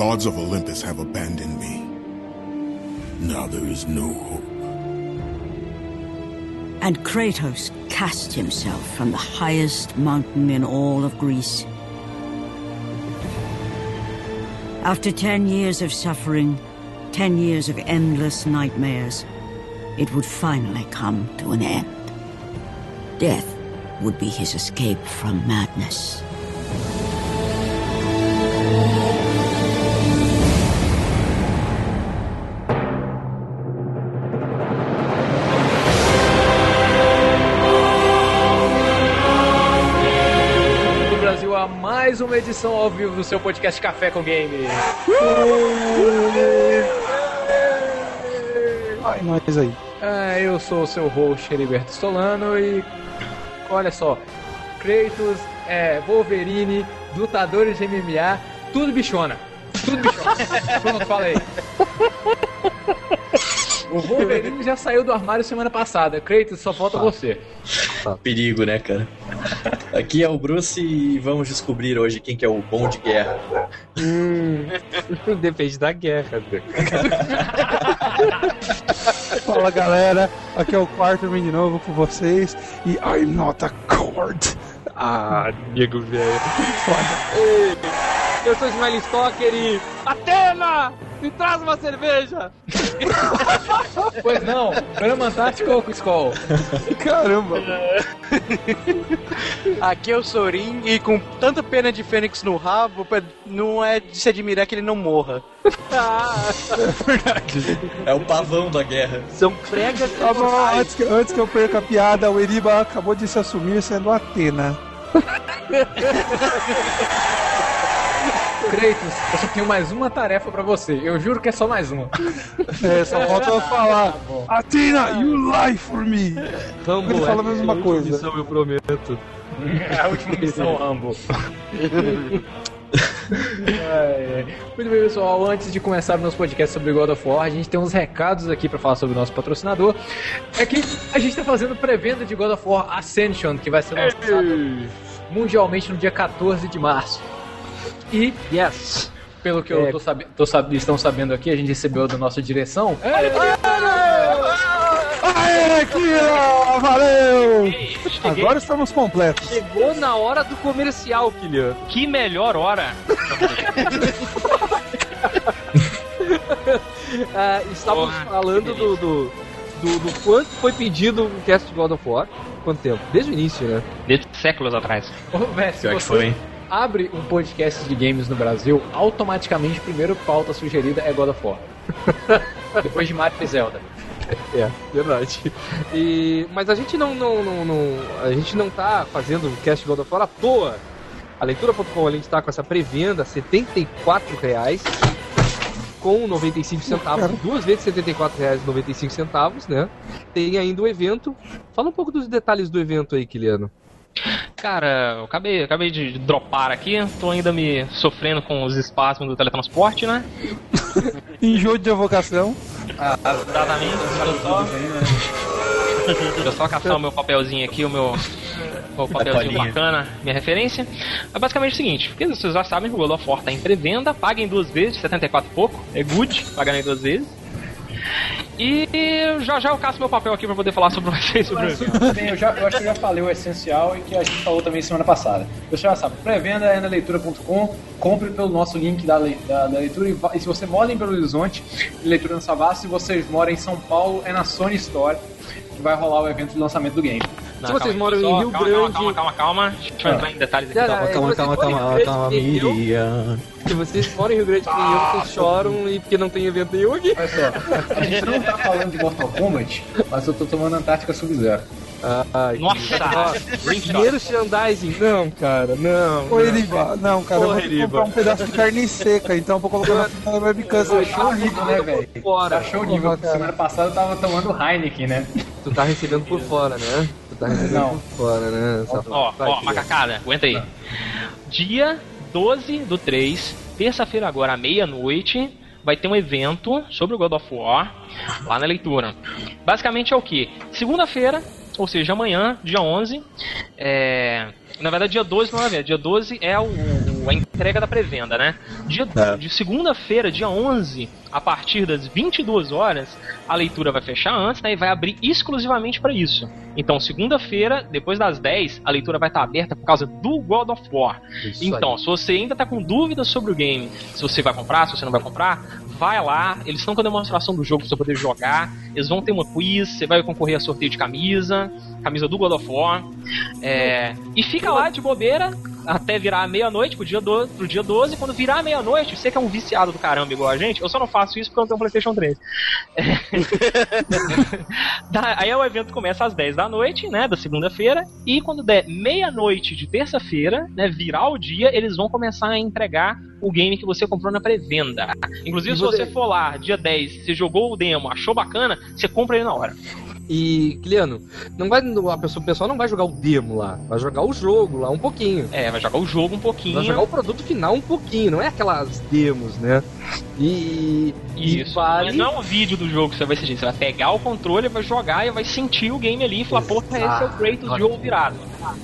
gods of Olympus have abandoned me. Now there is no hope. And Kratos cast himself from the highest mountain in all of Greece. After ten years of suffering, ten years of endless nightmares, it would finally come to an end. Death would be his escape from madness. Edição ao vivo do seu podcast Café com Game. Ai, nós aí. Ah, eu sou o seu host Heriberto Stolano e olha só, Kratos, é, Wolverine, lutadores de MMA, tudo bichona. Tudo bichona. Pronto, falei. O Wolverine já saiu do armário semana passada. Kratos, só falta você. Perigo, né, cara? Aqui é o Bruce e vamos descobrir hoje quem que é o bom de guerra. Hum, depende da guerra. Fala galera, aqui é o Quarterman de novo com vocês e I'm not a coward. Ah, nego velho. Foda. Eu sou Smiley Stalker e. Atena! Me traz uma cerveja! Pois não, Brahma Antártica ou Skull? Caramba. Aqui é o Sorin e com tanta pena de fênix no rabo, não é de se admirar que ele não morra. É o pavão da guerra. São pregas bom, antes que, antes que eu perca a piada, o Eriba acabou de se assumir sendo Atena. Kratos, eu só tenho mais uma tarefa pra você. Eu juro que é só mais uma. É, só falta eu falar. Atena, you lie for me. Rambo Ele fala a é mesma última coisa. Missão, eu prometo. É a última missão Rambo. É, é. Muito bem, pessoal. Antes de começar o nosso podcast sobre God of War, a gente tem uns recados aqui pra falar sobre o nosso patrocinador. É que a gente tá fazendo pré-venda de God of War Ascension, que vai ser lançado mundialmente no dia 14 de março. E, Yes! pelo que eu É. tô sabe, tô sab- estão sabendo aqui, a gente recebeu da nossa direção. Aê, Kira! Valeu! Agora estamos completos. Chegou na hora do comercial, Kilian. Que melhor hora! Ah, estávamos Porra, falando do, do, do, do quanto foi pedido o cast de God of War. Quanto tempo? Desde o início, né? Desde séculos atrás. Ô, se que você foi, hein? Abre um podcast de games no Brasil, automaticamente a primeira pauta sugerida é God of War. Depois de Mario e Zelda. É, verdade. E, mas a gente não, não, não, não- a gente não tá fazendo o cast de God of War à toa. A leitura.com a gente tá com essa pré-venda, 74 reais com 95 centavos, duas vezes 74 reais e 95 centavos, né? Tem ainda o evento. Fala um pouco dos detalhes do evento aí, Kiliano. Cara, eu acabei, acabei de dropar aqui, tô ainda me sofrendo com os espasmos do teletransporte, né? Enjoo de avocação. Exatamente. Deixa eu só, deixa eu só caçar o meu papelzinho aqui, o meu, o papelzinho bacana, minha referência. Mas basicamente é o seguinte, porque vocês já sabem que o God of War tá em pré-venda, paguem duas vezes, 74 e pouco, é good, pagarem duas vezes. E já já eu caço meu papel aqui pra poder falar sobre vocês sobre o. Bem, eu, já, eu acho que eu já falei o essencial e que a gente falou também semana passada. Você já sabe, pré-venda é na leitura.com, compre pelo nosso link da, da, da leitura e, e se você mora em Belo Horizonte, leitura no Savassi, se vocês moram em São Paulo, é na Sony Store que vai rolar o evento de lançamento do game. Não, Se vocês moram em só, Rio calma, Grande- Calma, calma, calma, Deixa eu entrar em detalhes aqui. Calma, se calma, calma, calma, Rio calma, Miriam. Se vocês moram em Rio Grande que nem eu, vocês choram e porque não tem evento nenhum aqui. Olha só, a gente não tá falando de Mortal Kombat, mas eu tô tomando Antártica Sub-Zero. Ai, Nossa! Dinheiro merchandising? Não, cara, não. Ô, Eriba. Não, cara, eu Porra, vou Eriba. comprar um pedaço de carne seca, então eu vou colocar na webcam. Tá show o nível, né, velho? Tá show o nível, porque semana passada eu tava tomando Heineken, né? Tu tá recebendo por fora, né? Tá Não. fora, né? Ó, ó, filho. macacada, aguenta aí. Dia 12 do 3, terça-feira agora, à meia-noite, vai ter um evento sobre o God of War lá na leitura. Basicamente é o que? Segunda-feira, ou seja, amanhã, dia 11, é... na verdade dia 12 não é, dia 12 é o, o- a entrega da pré-venda, né? Dia, É. De segunda-feira, dia 11, a partir das 22 horas, a leitura vai fechar antes, né? E vai abrir exclusivamente para isso. Então, segunda-feira, depois das 10, a leitura vai estar aberta por causa do God of War. Isso Então, aí. se você ainda tá com dúvidas sobre o game, se você vai comprar, se você não vai comprar, vai lá. Eles estão com a demonstração do jogo pra você poder jogar. Eles vão ter uma quiz, você vai concorrer a sorteio de camisa, camisa do God of War. É, e fica lá de bobeira até virar meia-noite pro dia, do, pro dia 12. Quando virar meia-noite, você que é um viciado do caramba igual a gente, eu só não faço isso porque eu não tenho um PlayStation 3. Da- aí o evento começa às 10 da noite, né, da segunda-feira, e quando der meia-noite de terça-feira, né, virar o dia, eles vão começar a entregar o game que você comprou na pré-venda. Inclusive, se você- você for lá, dia 10, você jogou o demo, achou bacana, você compra ele na hora. E, Kiliano, não vai, a pessoa, o pessoal não vai jogar o demo lá, vai jogar o jogo lá um pouquinho. É, vai jogar o jogo um pouquinho. Vai jogar o produto final um pouquinho, não é aquelas demos, né? E, e Isso, vale. mas não é um vídeo do jogo que você vai assistir. Você vai pegar o controle, vai jogar e vai sentir o game ali e falar, porra, esse é o Kratos de ovo virado.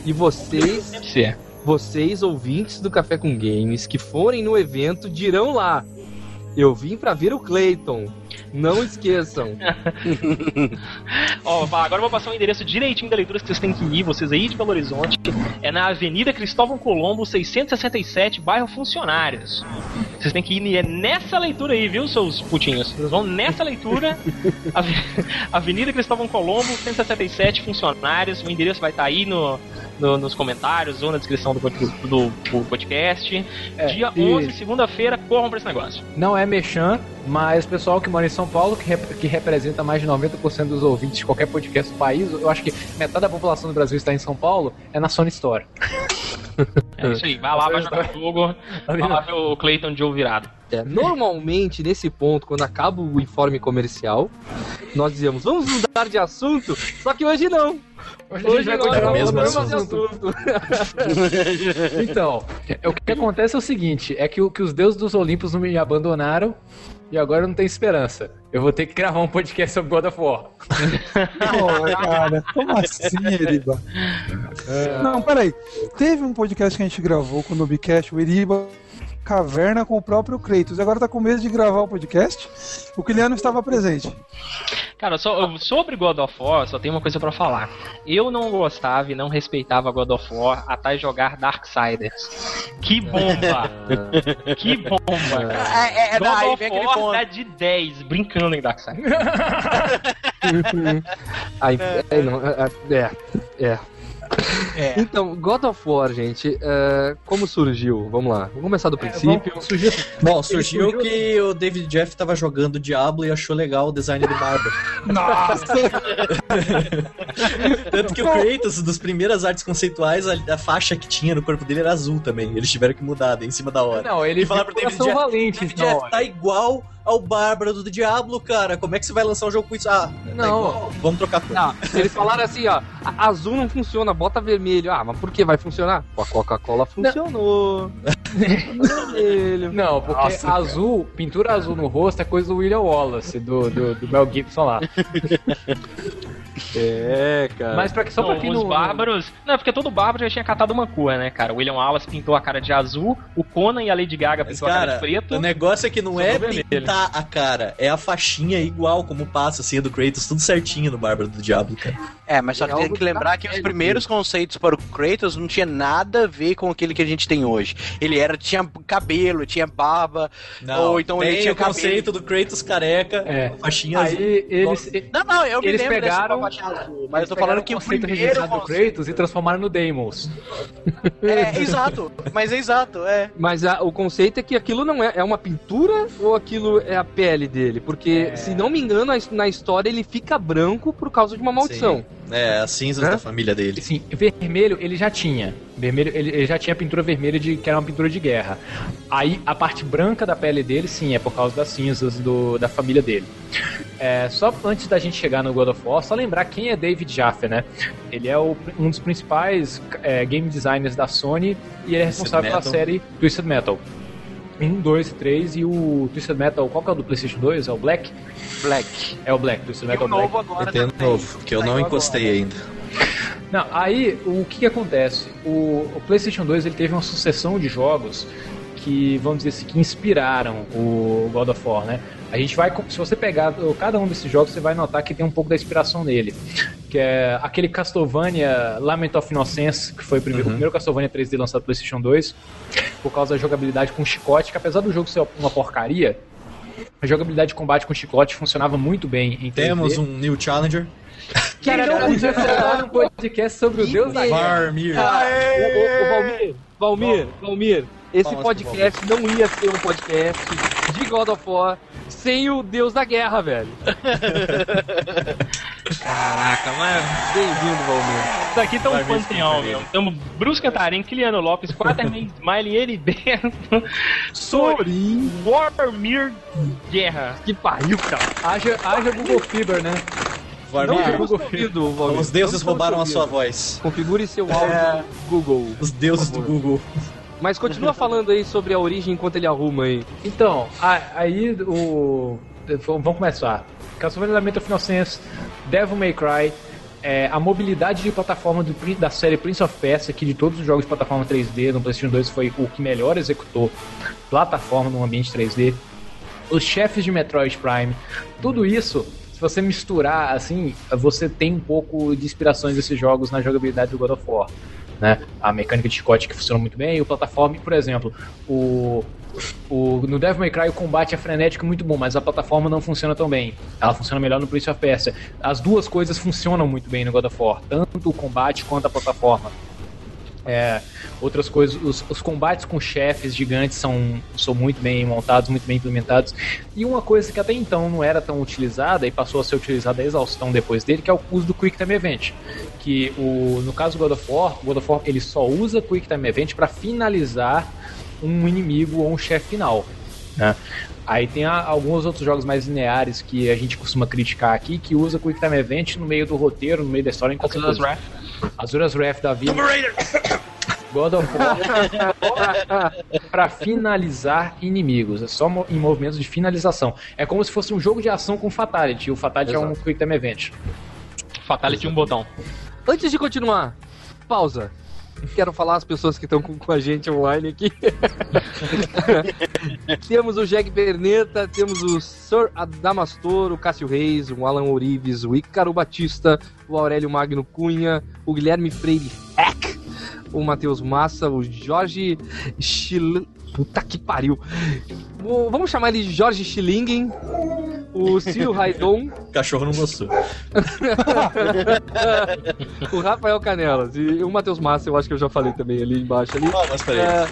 E vocês, vocês ouvintes do Café com Games que forem no evento dirão lá: Eu vim pra ver o Clayton. Não esqueçam. Ó, agora eu vou passar o endereço direitinho da leitura que vocês têm que ir, vocês aí de Belo Horizonte. É na Avenida Cristóvão Colombo, 667, bairro Funcionários. Vocês têm que ir é nessa leitura aí, viu, seus putinhos? Vocês vão nessa leitura, Ave- Avenida Cristóvão Colombo, 167, Funcionários. O endereço vai estar aí no, no- nos comentários ou na descrição do, do- do podcast. É, Dia e- 11, segunda-feira, corram pra esse negócio. Não é mexan, mas o pessoal que mora em São Paulo, que, rep- que representa mais de 90% dos ouvintes de qualquer podcast do país, eu acho que metade da população do Brasil está em São Paulo, é na Sony Store. É isso aí, vai lá, vai jogar o jogo, vai lá ver o Clayton de virado. É, normalmente, nesse ponto, quando acaba o informe comercial, nós dizemos, vamos mudar de assunto, só que hoje não. Hoje, a gente vai nós continuar mesmo de assunto. Então, é, o que acontece é o seguinte: é que, o- que os deuses dos Olimpos não me abandonaram e agora eu não tenho esperança. Eu vou ter que gravar um podcast sobre God of War. Pô, cara, como assim, Eriba? Não, peraí. Teve um podcast que a gente gravou com o Nubcast, o Eriba Caverna com o próprio Kratos. E agora tá com medo de gravar o podcast? O Kiliano estava presente. Cara, só- sobre God of War, só tem uma coisa pra falar. Eu não gostava e não respeitava God of War até jogar Darksiders. Que bomba! que bomba! É, é, God daí of War ponto. dá de 10 brincando em Darksiders. Aí, é, não, é, é, é. É. Então, God of War, gente, é, como surgiu? Vamos lá, vamos começar do princípio. Surgiu Bom, surgiu que o David Jeff tava jogando Diablo e achou legal o design do Barba. Nossa! Tanto que o Kratos, das primeiras artes conceituais, a, a faixa que tinha no corpo dele era azul também. Eles tiveram que mudar em cima da hora. Não, ele E falaram pro David Jeff, valente, David Jeff tá igual ao Bárbaro do Diablo, cara. Como é que você vai lançar um jogo com isso? Ah, tá Não. igual. Vamos trocar cor. Não, eles falaram assim, ó, azul não funciona, bota vermelho. Ah, mas por que vai funcionar? Com a Coca-Cola funcionou. vermelho. Não, porque Nossa, azul, pintura azul no rosto é coisa do William Wallace, do, do, do Mel Gibson lá. É, cara. Mas pra, que- só pra Não, quem os não. bárbaros. Não, é porque todo bárbaro já tinha catado uma cor, né, cara? O William Wallace pintou a cara de azul, o Conan e a Lady Gaga Mas, pintou a cara cara, de preto. o negócio é que não é vermelho. pintar a cara, é a faixinha igual como passa, assim, a do Kratos, tudo certinho no Bárbaro do Diablo, cara. É, mas só É que tem que lembrar que os primeiros conceitos para o Kratos não tinha nada a ver com aquele que a gente tem hoje. Ele era tinha cabelo, tinha barba, ou então tem ele tinha o conceito do Kratos careca, É. faixinha azul. Aí eles, Não, não, eu me Eles lembro pegaram- azul, mas eu tô falando que o conceito primeiro registrado do Kratos e transformaram no Deimos. É, exato, mas é exato, é. Mas a- o conceito é que aquilo não é, é uma pintura ou aquilo é a pele dele? Porque, É. se não me engano, na história ele fica branco por causa de uma maldição. É, as cinzas Hã? da família dele. Sim, vermelho ele já tinha. Vermelho, ele, ele já tinha pintura vermelha de que era uma pintura de guerra. Aí a parte branca da pele dele, sim, é por causa das cinzas do, da família dele. É, só antes da gente chegar no God of War, só lembrar quem é David Jaffe, né? Ele é o- um dos principais é, game designers da Sony e ele é responsável pela série Twisted Metal. 1, 2 e 3 e o Twisted Metal, qual que é o do PlayStation 2? É o Black? Black. É o Black, Twisted E Metal o Black. novo agora Nintendo também. novo, que eu não encostei ainda. Não, aí o que, que acontece? O, o PlayStation 2 ele teve uma sucessão de jogos que, vamos dizer assim, que inspiraram o God of War, né? A gente vai, se você pegar cada um desses jogos, você vai notar que tem um pouco da inspiração nele. Que é aquele Castlevania Lament of Innocence, que foi o primeiro, uhum. o primeiro Castlevania 3D lançado no PlayStation 2, por causa da jogabilidade com chicote, que apesar do jogo ser uma porcaria, a jogabilidade de combate com chicote funcionava muito bem em 3D. Temos um New Challenger. Não podia falar um podcast sobre o Deus da Guerra. Valmir. Ah, o, Valmir, Valmir, Valmir, esse podcast não ia ser um podcast de God of War sem o Deus da Guerra, velho. Caraca, mas bem-vindo, Valmir. Isso aqui tá um panteão, meu. Temos Bruce Cantarim, Kiliano Lopes, Quaterman, Smiley, Heriberto, Sorin, Warmir Guerra. Que pariu, cara. Haja, haja Google Fiber, né? Varmir, Google ouvido, Os deuses roubaram a sua voz. Configure seu áudio é... Google. Os deuses do Google. Mas continua falando aí sobre a origem enquanto ele arruma aí. Então, aí o. Vamos começar. Castlevania Lament of Innocence, Devil May Cry, é, a mobilidade de plataforma do, da série Prince of Persia, que de todos os jogos de plataforma 3D no PlayStation 2 foi o que melhor executou plataforma no ambiente 3D. Os chefes de Metroid Prime, tudo isso se você misturar, assim, você tem um pouco de inspirações desses jogos na jogabilidade do God of War. Né? A mecânica de chicote que funciona muito bem, e o plataforma, por exemplo, o, o, no Devil May Cry o combate é frenético muito bom, mas a plataforma não funciona tão bem. Ela funciona melhor no Prince of Persia. As duas coisas funcionam muito bem no God of War, tanto o combate quanto a plataforma. É, outras coisas, os, os, combates com chefes gigantes são, são muito bem montados, muito bem implementados. E uma coisa que até então não era tão utilizada e passou a ser utilizada a exaustão depois dele, que é o uso do Quick Time Event. Que o, no caso do God of War, o God of War ele só usa Quick Time Event para finalizar um inimigo ou um chefe final. Né? Aí tem a, alguns outros jogos mais lineares que a gente costuma criticar aqui, que usa Quick Time Event no meio do roteiro, no meio da história, em qualquer Azuras coisa. Azuras Wrath da vida. God of War para finalizar inimigos. É só em movimentos de finalização. É como se fosse um jogo de ação com Fatality. O Fatality Exato. é um Quick Time Event. Fatality Exato. um botão. Antes de continuar, pausa. Quero falar as pessoas que estão com, com, a gente online aqui. temos o Jeg Perneta, temos o Sir Adamastor, o Cássio Reis, o Alan Orives, o Ícaro Batista, o Aurélio Magno Cunha, o Guilherme Freire Heck, o Matheus Massa, o Jorge Chil... Puta que pariu. Vamos chamar ele de Jorge Schillingen, o Ciro Raidon. Cachorro não gostou. o Rafael Canelas e o Matheus Massa, eu acho que eu já falei também ali embaixo. Ali. Oh, mas peraí. É...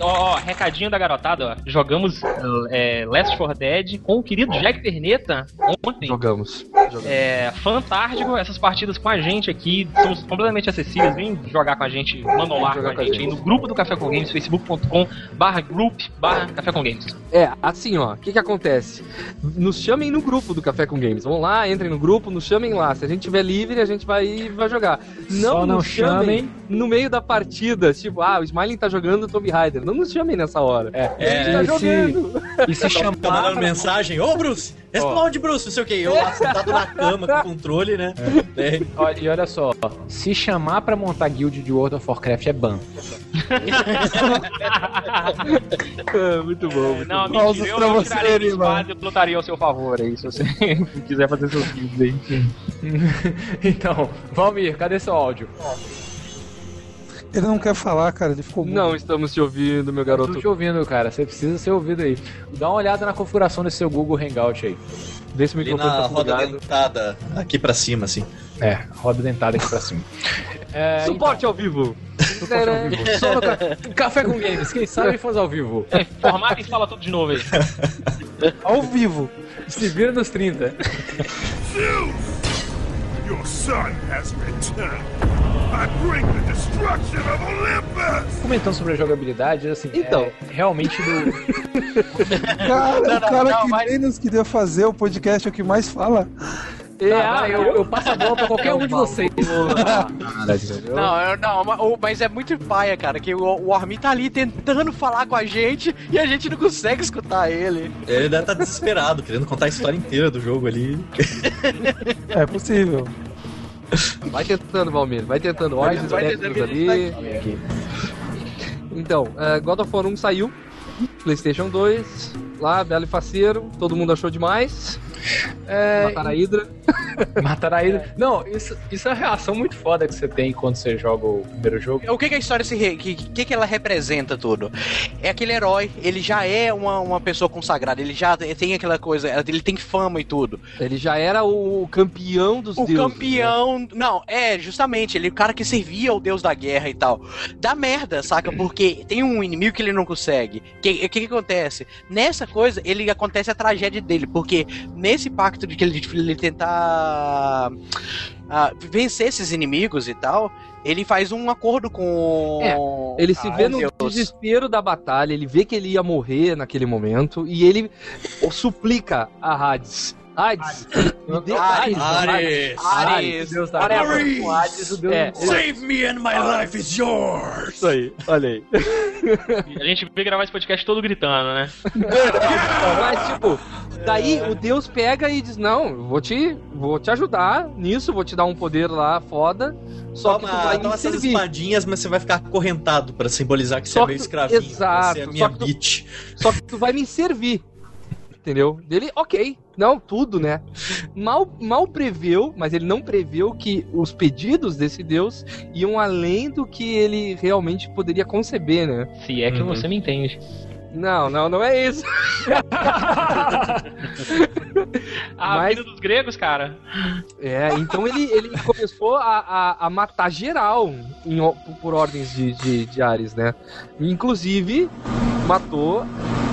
Ó, ó, recadinho da garotada, ó. Jogamos é, Last 4 Dead com o querido Jack Perneta ontem. Jogamos. Jogamos. É fantástico essas partidas com a gente aqui. São completamente acessíveis. Vem jogar com a gente, manda um ar com a gente, aí no grupo do Café com Games, facebook.com barra group barra Café com Games. É, assim, ó, o que que acontece? Nos chamem no grupo do Café com Games. Vão lá, entrem no grupo, nos chamem lá. Se a gente tiver livre, a gente vai vai jogar. Não Só não chamem no meio da partida, tipo, ah, o Smiling tá jogando Tomb Raider. Não nos chamem nessa hora. É, é tá jogando. E se chamar tá mandando mensagem, ô Bruce, responde Bruce, não sei o que. Eu lá sentado na cama com o controle, né? É. Olha, e olha só, se chamar pra montar guild de World of Warcraft é ban. é, muito bom. Muito não, bom. mentira, eu, eu você, tiraria espada e lutaria ao seu favor aí, se você quiser fazer seus guilds aí. então, Valmir, cadê seu áudio? Ele não quer falar, cara, ele ficou Não estamos te ouvindo, meu garoto. Estamos te ouvindo, cara. Você precisa ser ouvido aí. Dá uma olhada na configuração desse seu Google Hangout aí. Vê se o microfone na tá roda dentada aqui pra cima, assim. É, roda dentada aqui pra cima. É, Suporte então. ao vivo. Suporte ao vivo. Só no ca... Café com Games, quem sabe faz ao vivo. É, formata e fala tudo de novo aí. ao vivo. Se vira nos 30. Zeus! Comentando sobre a jogabilidade, assim, então, é, realmente do. cara, não, não, o cara não, que mas... menos queria fazer o podcast é o que mais fala. É, tá, eu, eu, passo a bola pra qualquer um de vocês. não, não, mas é muito paia, cara, que o, o Armin tá ali tentando falar com a gente e a gente não consegue escutar ele. Ele deve estar tá desesperado, querendo contar a história inteira do jogo ali. É possível. Vai tentando, Valmir. Vai tentando. Olha os técnicos ali. Então, é, God of War 1 saiu. PlayStation 2. Lá, belo e faceiro. Todo mundo achou demais. É, Mataram a Hydra. Matar a Hydra. Não, isso, isso é a reação muito foda que você tem quando você joga o primeiro jogo. O que, que a história se re... que, que, que ela representa tudo? É aquele herói, ele já é uma, uma pessoa consagrada, ele já tem aquela coisa, ele tem fama e tudo. Ele já era o campeão dos O deuses. né? campeão. Não, é, justamente, ele é o cara que servia ao deus da guerra e tal. Dá merda, saca? Porque tem um inimigo que ele não consegue. O que, que, que acontece? Nessa coisa, ele acontece a tragédia dele, porque nesse pacto de que ele, ele tentar ah, vencer esses inimigos e tal, ele faz um acordo com. Ele se Ah, vê no Deus. desespero da batalha, ele vê que ele ia morrer naquele momento e ele suplica a Hades. Hades, Ares, Ares. Ares, Deus com Hades, o Deus É, Save me and my life is yours! Isso aí, olha aí. A gente veio gravar esse podcast todo gritando, né? Mas, tipo, daí o Deus pega e diz: Não, eu vou te, vou te ajudar nisso, vou te dar um poder lá foda. Só que tu Toma, vai toma essas servir. espadinhas, mas você vai ficar acorrentado pra simbolizar que você Só é meio que- escravinho. exato, Você é só minha que tu- bitch. Só que tu vai me servir. Entendeu? Dele, ok. Não, tudo, né? Mal, mal preveu, mas ele não preveu que os pedidos desse Deus iam além do que ele realmente poderia conceber, né? Se é que Uhum. você me entende. Não, não, não é isso. A Mas- vida dos gregos, cara. É, então ele, ele começou a, a, a matar geral em por ordens de, de, de Ares, né? Inclusive, matou.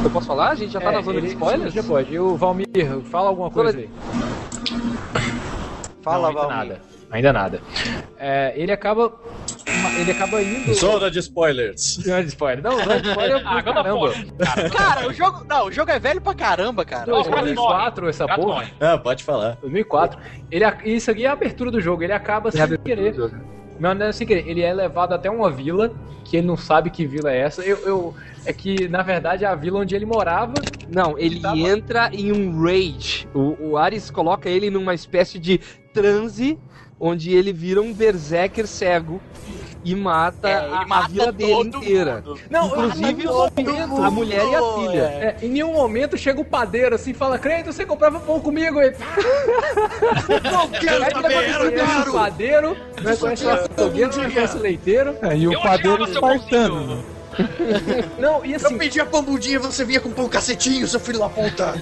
Eu posso falar? A gente já tá É, na zona de ele- spoilers? Já pode. E o Valmir, fala alguma coisa aí. Fala, Não, ainda Valmir. nada. Ainda nada. É, ele acaba. Ele acaba indo. Zona de spoilers. Não é de spoiler. Não, não é de spoiler. Ah, God of caramba. Cara, Cara, o jogo. Não, o jogo é velho pra caramba, cara. Não, 2004, essa gato porra. morre. Ah, pode falar. 2004. Ele, isso aqui é a abertura do jogo. Ele acaba sem querer. Não, não é sem querer. Ele é levado até uma vila que ele não sabe que vila é essa. Eu, eu- é que, na verdade, é a vila onde ele morava. Não, ele Tava- entra em um rage. O, o Ares coloca ele numa espécie de transe, onde ele vira um berserker cego e mata, É, a, ele a mata vila dele inteira. mundo. Não, Inclusive momento- a mulher e a filha. É, em nenhum momento chega o padeiro assim e fala: Creito, você comprava pão comigo aí. Não quero Aí ele vai conhece o padeiro, vai conhecer o açougueiro, vai conhecer o leiteiro. É, e o Eu padeiro espartano. Não, e assim, pedia pão budinha e você vinha com pão cacetinho, seu filho da puta.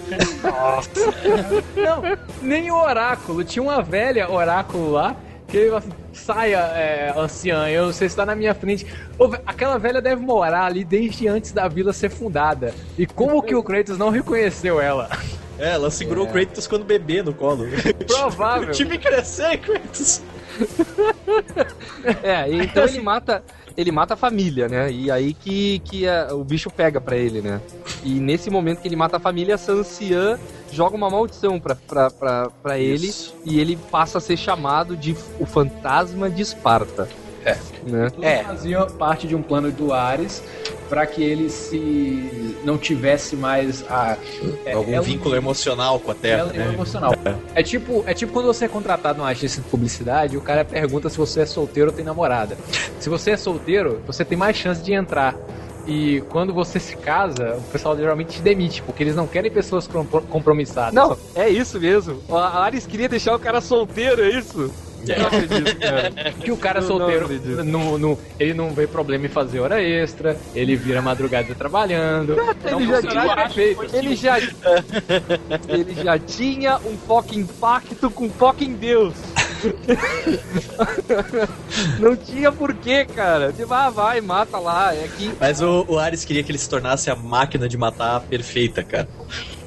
Não, nem o oráculo. Tinha uma velha oráculo lá que ele assim: saia, é, anciã, eu, você está na minha frente. Ô, aquela velha deve morar ali desde antes da vila ser fundada. E como que o Kratos não reconheceu ela? É, ela segurou o Kratos quando bebê no colo. Provável. Eu tive que crescer, Kratos. É, e então ele mata, ele mata a família, né? E aí que, que a- o bicho pega pra ele, né? E nesse momento que ele mata a família, essa anciã joga uma maldição pra, pra, pra, pra ele Isso. e ele passa a ser chamado de o fantasma de Esparta. É. Né? Tudo É. fazia parte de um plano do Ares para que ele se não tivesse mais a é, Algum é vínculo emocional com a Terra, é, é né? emocional. É tipo, é tipo quando você é contratado numa agência de publicidade, o cara pergunta se você é solteiro ou tem namorada. Se você é solteiro, você tem mais chance de entrar. E quando você se casa, o pessoal geralmente te demite, porque eles não querem pessoas compro- compromissadas. Não, é isso mesmo. A Ares queria deixar o cara solteiro, é isso? Eu não acredito, cara. que o cara Eu não solteiro, acredito. não, não- ele não vê problema em fazer hora extra, ele vira madrugada trabalhando. Um Ele já tinha- perfeito. Ele já, ele já tinha um fucking pacto com fucking Deus. Não tinha porquê, cara. Tipo, ah, vai, mata lá. É que Mas o, o Ares queria que ele se tornasse a máquina de matar perfeita, cara.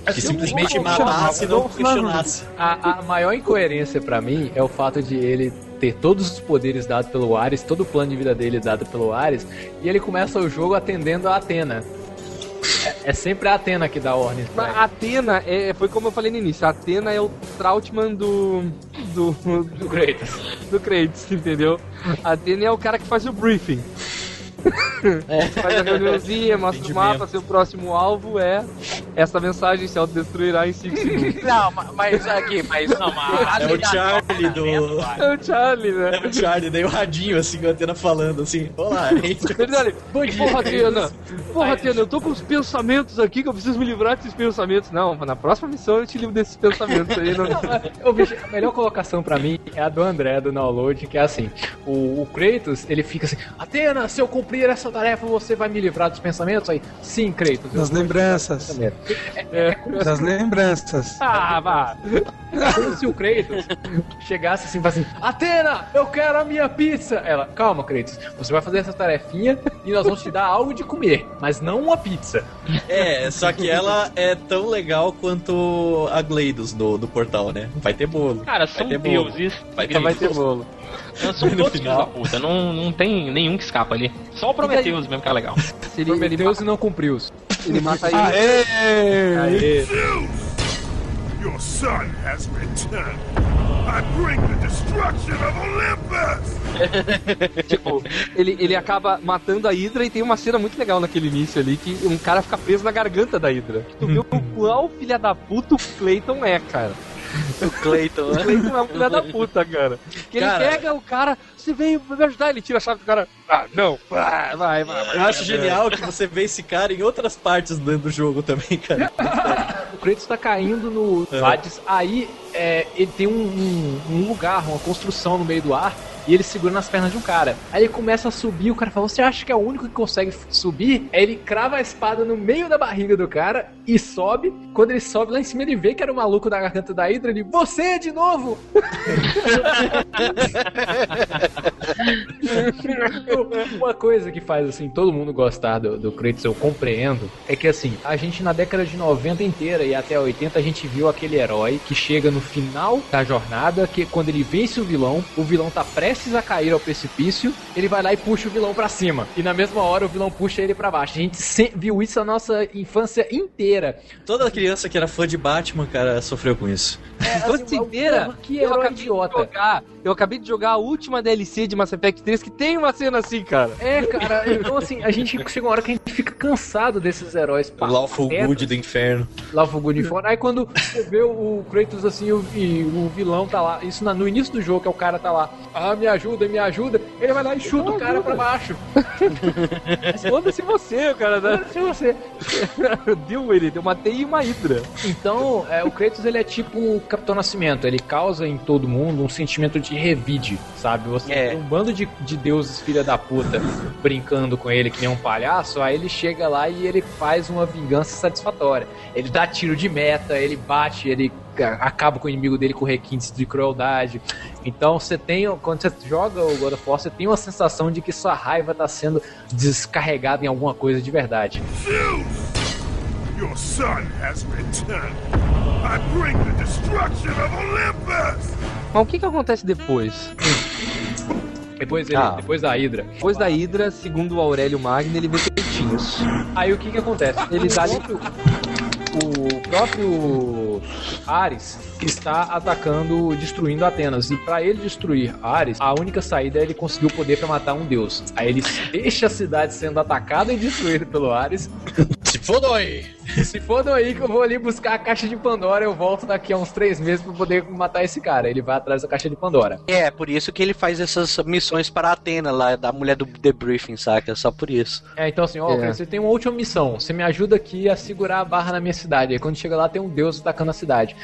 Que simplesmente matasse e não questionasse. A, a maior incoerência pra mim é o fato de ele ter todos os poderes dados pelo Ares, todo o plano de vida dele dado pelo Ares, e ele começa o jogo atendendo a Atena. É, é sempre a Atena que dá ordens pra Mas a Atena, é, foi como eu falei no início, a Atena é o Trautmann do. do. Do Kratos. do Kratos, entendeu? A Atena é o cara que faz o briefing. Faz a reuniãozinha, mostra o mapa, seu próximo alvo é. essa mensagem se autodestruirá em 5 segundos. Não, ma- mas aqui, mas. Não, mas. É o Charlie do. É o Charlie, né? É o Charlie, daí o radinho assim, com a antena falando assim: Olá, gente. Ele olha, porra, Atena, porra, Atena, eu tô com os pensamentos aqui que eu preciso me livrar desses pensamentos. Não, na próxima missão eu te livro desses pensamentos aí. Não... Bicho, a melhor colocação pra mim é a do André do download, que é assim: o, o Kratos ele fica assim, Atena, se eu cumprir essa tarefa, você vai me livrar dos pensamentos? Aí, sim, Kratos. Das lembranças. pensamentos." É, como Das lembranças. Ah, vá. Como se o Kratos chegasse assim e falasse assim: Atena, eu quero a minha pizza. Ela, calma, Kratos, você vai fazer essa tarefinha e nós vamos te dar algo de comer, mas não uma pizza. É, só que ela é tão legal quanto a Gleidos do, do portal, né? Vai ter bolo. Cara, são deuses. Vai ter, vai ter bolo. São No todos filhos da puta. Não, não tem nenhum que escapa ali. Só o Prometheus mesmo que é legal. Ele, ele, Prometeu e não cumpriu. ele mata aí. Aê! Aê. Your son has returned. I bring the destruction of Olympus! Tipo, ele, ele acaba matando a Hydra e tem uma cena muito legal naquele início ali que um cara fica preso na garganta da Hydra. Tu viu o qual filha da puta o Clayton é, cara. O Clayton, O né? Clayton é um filho da puta, cara. Que ele Cara. pega o cara, você veio me ajudar, ele tira a chave do cara. Ah, não. Ah, vai, vai, vai. Eu acho genial que você vê esse cara em outras partes dentro do jogo também, cara. O Kratos tá caindo no Hades, aí é, ele tem um, um- um lugar, uma construção no meio do ar, e ele segura nas pernas de um cara. Aí ele começa a subir, o cara fala: Você acha que é o único que consegue subir? Aí ele crava a espada no meio da barriga do cara e sobe. Quando ele sobe lá em cima, ele vê que era o maluco da garganta da Hydra. Ele, você de novo! Uma coisa que faz assim todo mundo gostar do, do Kratos, eu compreendo, é que assim, a gente na década de 90 inteira e até 80 a gente viu aquele herói que chega no final da jornada, que quando ele vence o vilão, o vilão tá prestes a cair ao precipício, ele vai lá e puxa o vilão pra cima. E na mesma hora o vilão puxa ele pra baixo. A gente viu isso a nossa infância inteira. Toda criança que era fã de Batman, cara, sofreu com isso. Infância assim, inteira. que eu herói acabei de idiota. jogar. Eu acabei de jogar a última DLC de Mass Effect 3 que tem uma cena assim, cara. É, cara, então assim, a gente chega uma hora que a gente fica cansado desses heróis O Lawful. Good do inferno. O Good Aí quando você vê o Kratos assim o- e o vilão tá lá, isso na- no início do jogo, que é o cara tá lá, ah, me ajuda, me ajuda, ele vai lá e chuta o cara pra baixo. Foda-se você, cara. Né? Se você. Deu ele, eu matei uma hidra. Então, é, o Kratos ele é tipo o Capitão Nascimento, ele causa em todo mundo um sentimento de revide, sabe? Você É. tem um bando de, de deuses filha da puta brincando com ele que nem um palhaço, aí ele chega lá e ele faz uma vingança satisfatória. Ele dá tiro de meta, ele bate, ele ca- acaba com o inimigo dele com requintes de crueldade. Então você tem, quando você joga o God of War, você tem uma sensação de que sua raiva tá sendo descarregada em alguma coisa de verdade. Zeus! Your son has returned. I bring the destruction of Olympus! Mas o que que acontece depois? Depois, ele, Ah. depois da Hydra. Depois da Hydra, segundo o Aurélio Magno, ele vê peitinhos. Aí o que que acontece? Ele dá ali o próprio Ares está atacando, destruindo Atenas. E para ele destruir Ares, a única saída é ele conseguir o poder para matar um deus. Aí ele deixa a cidade sendo atacada e destruída pelo Ares. Se fodou aí! Se fodam aí que eu vou ali buscar a caixa de Pandora, eu volto daqui a uns três meses para poder matar esse cara. Ele vai atrás da caixa de Pandora. É, por isso que ele faz essas missões para a Atena, lá, da mulher do The Briefing, saca? Só por isso. É, então assim, ó, É. você tem uma última missão. Você me ajuda aqui a segurar a barra na minha cidade. Aí quando chega lá, tem um deus atacando a cidade.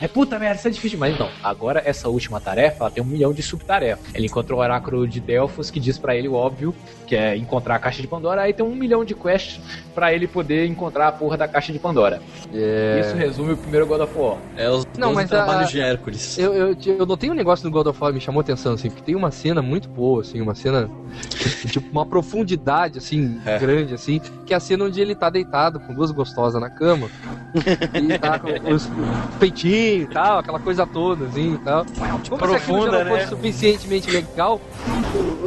É puta merda, isso é difícil. Mas então, agora essa última tarefa, ela tem um milhão de subtarefas. Ele encontrou o oráculo de Delfos que diz pra ele o óbvio, que é encontrar a caixa de Pandora. Aí tem um milhão de quests pra ele poder encontrar a porra da caixa de Pandora. É. Isso resume o primeiro God of War. É os Não, 12 mas a- trabalhos de Hércules. Eu, eu, eu notei um negócio no God of War que me chamou atenção, assim, porque tem uma cena muito boa, assim, uma cena, tipo, uma profundidade, assim, É. grande, assim, que é a cena onde ele tá deitado com duas gostosas na cama, e tá com os peitinhos e tal, aquela coisa toda, assim, e tal. Como se aquilo Profunda, já não né? fosse suficientemente legal,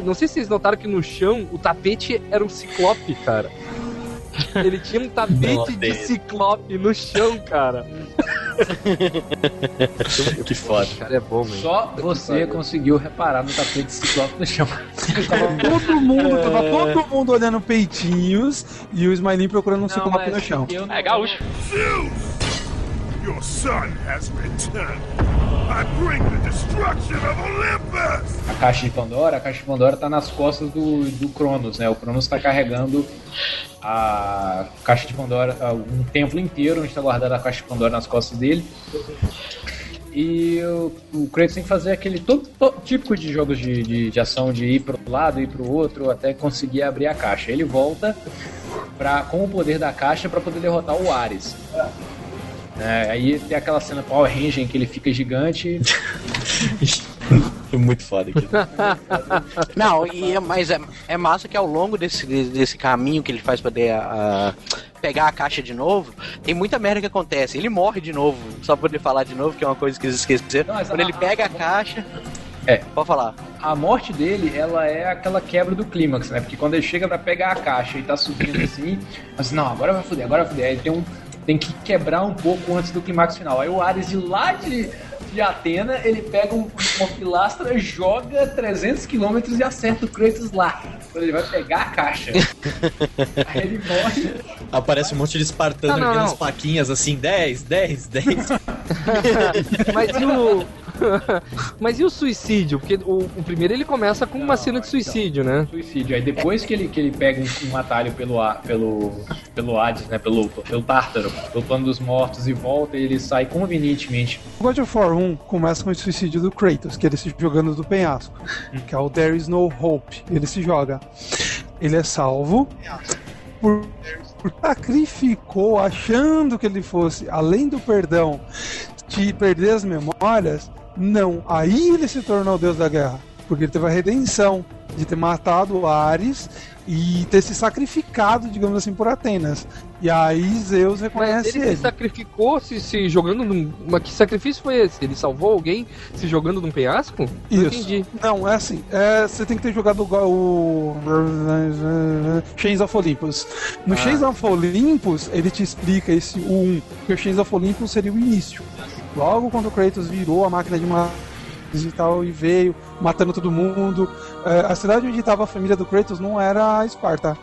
não sei se vocês notaram que no chão o tapete era um ciclope, cara. Ele tinha um tapete de ciclope no chão, cara. que foda. O cara é bom, mesmo. Só você conseguiu reparar no tapete ciclope no chão. Tava todo mundo, tava todo mundo olhando peitinhos e o Smiley procurando um ciclope no chão. eu não- É gaúcho. Zeus! Your son has returned. I bring the destruction of Olympus! A caixa de Pandora, a caixa de Pandora tá nas costas do, do Cronos, né? O Cronos tá carregando a caixa de Pandora, ah, um templo inteiro onde tá guardada a caixa de Pandora nas costas dele. E o, o Kratos tem que fazer aquele todo, todo típico de jogos de, de, de ação de ir pro lado, ir pro outro, até conseguir abrir a caixa. Ele volta pra, com o poder da caixa para poder derrotar o Ares. É, aí tem aquela cena Power Ranger em que ele fica gigante. É muito foda aqui. Não, e é, mas é, é massa que ao longo desse, desse caminho que ele faz pra poder a- pegar a caixa de novo, tem muita merda que acontece. Ele morre de novo, só pra poder falar de novo, que é uma coisa que eles esqueceram. Não, Quando a- ele pega a caixa. É. Pode falar. a morte dele, ela é aquela quebra do clímax, né? Porque quando ele chega pra pegar a caixa e tá subindo assim, assim, não, agora vai foder, agora vai foder. Aí tem um tem que quebrar um pouco antes do clímax final. Aí o Ares de lá de, de Atena, ele pega um- uma pilastra, joga 300 km e acerta o Kratos lá. Quando ele vai pegar a caixa. Aí ele morre. Aparece um monte de espartano erguendo não. as plaquinhas assim, 10, 10, 10. Mas e o. Mas e o suicídio? Porque o, o primeiro ele começa com uma Não, cena de então. suicídio, né? Suicídio. Aí depois que ele, que ele pega um, um atalho pelo, A- pelo, pelo Hades, né? Pelo, pelo Tártaro, pelo plano dos mortos e volta, ele sai convenientemente O God of War 1 começa com o suicídio do Kratos, que ele se jogando do penhasco, que é o There is no hope. Ele se joga. Ele é salvo por, por sacrificou, achando que ele fosse, além do perdão, de perder as memórias. Não, aí ele se tornou o deus da guerra, porque ele teve a redenção de ter matado o Ares e ter se sacrificado, digamos assim, por Atenas. E aí Zeus Mas reconhece ele ele. se sacrificou se, se jogando num. Mas que sacrifício foi esse? Ele salvou alguém se jogando num penhasco? Não Isso. entendi. Não, é assim. é, você tem que ter jogado o, Chains of Olympus. No Chains of Olympus, ele te explica esse o 1, que o Chains of Olympus seria o início. Logo quando o Kratos virou a máquina de matar e tal e veio matando todo mundo. é, a cidade onde estava a família do Kratos não era Esparta.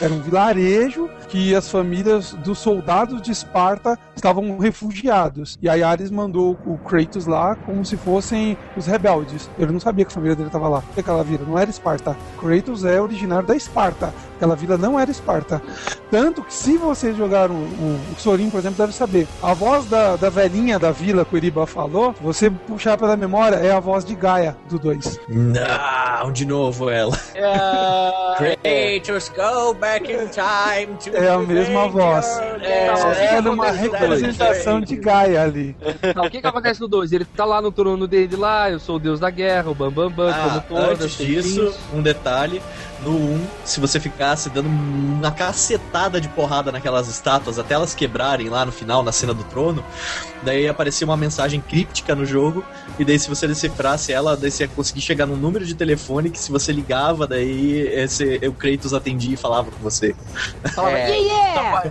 Era um vilarejo que as famílias dos soldados de Esparta estavam refugiados. E aí Ares mandou o Kratos lá como se fossem os rebeldes. Ele não sabia que a família dele estava lá. O que aquela vila? Não era Esparta. Kratos é originário da Esparta. Aquela vila não era Esparta. Tanto que se vocês jogaram o, o Sorin, por exemplo, deve saber. A voz da, da velhinha da vila que o Iriba falou, se você puxar pela memória, é a voz de Gaia do 2. Não, de novo ela. Kratos, go back in time to É a mesma voz. É, Era uma representação de Gaia ali. Tá, o que que acontece no 2? Ele tá lá no trono dele lá, eu sou o deus da guerra, o Bam Bam Bam, Ah, como todas. antes disso, um detalhe. No 1, se você ficasse dando uma cacetada de porrada naquelas estátuas até elas quebrarem lá no final, na cena do trono, daí aparecia uma mensagem críptica no jogo, e daí se você decifrasse ela, daí você ia conseguir chegar num número de telefone que se você ligava, daí esse, o Kratos atendia e falava com você. Falava, É. yeah!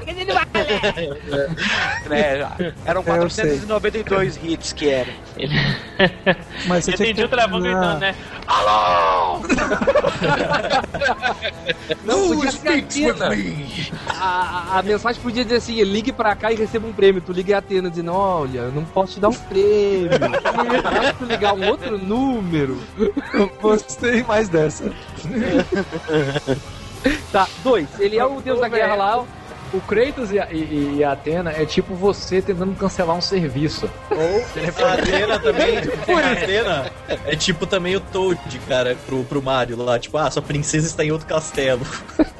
É, eram É, eu sei. 492 hits que eram. Mas você Eu entendi o telefone terminar- gritando, né? Não, podia ser Atena. A, a, a mensagem podia dizer assim: ligue pra cá e receba um prêmio. Tu liga em Atena dizendo: olha, eu não posso te dar um prêmio. Pode tu ligar um outro número. Gostei mais dessa. Tá, dois. Ele é o deus da guerra lá. O Kratos e a, e- e a Atena é tipo você tentando cancelar um serviço. A Atena também, a Atena é tipo também o Toad, cara, pro, pro Mario lá, tipo, ah, sua princesa está em outro castelo.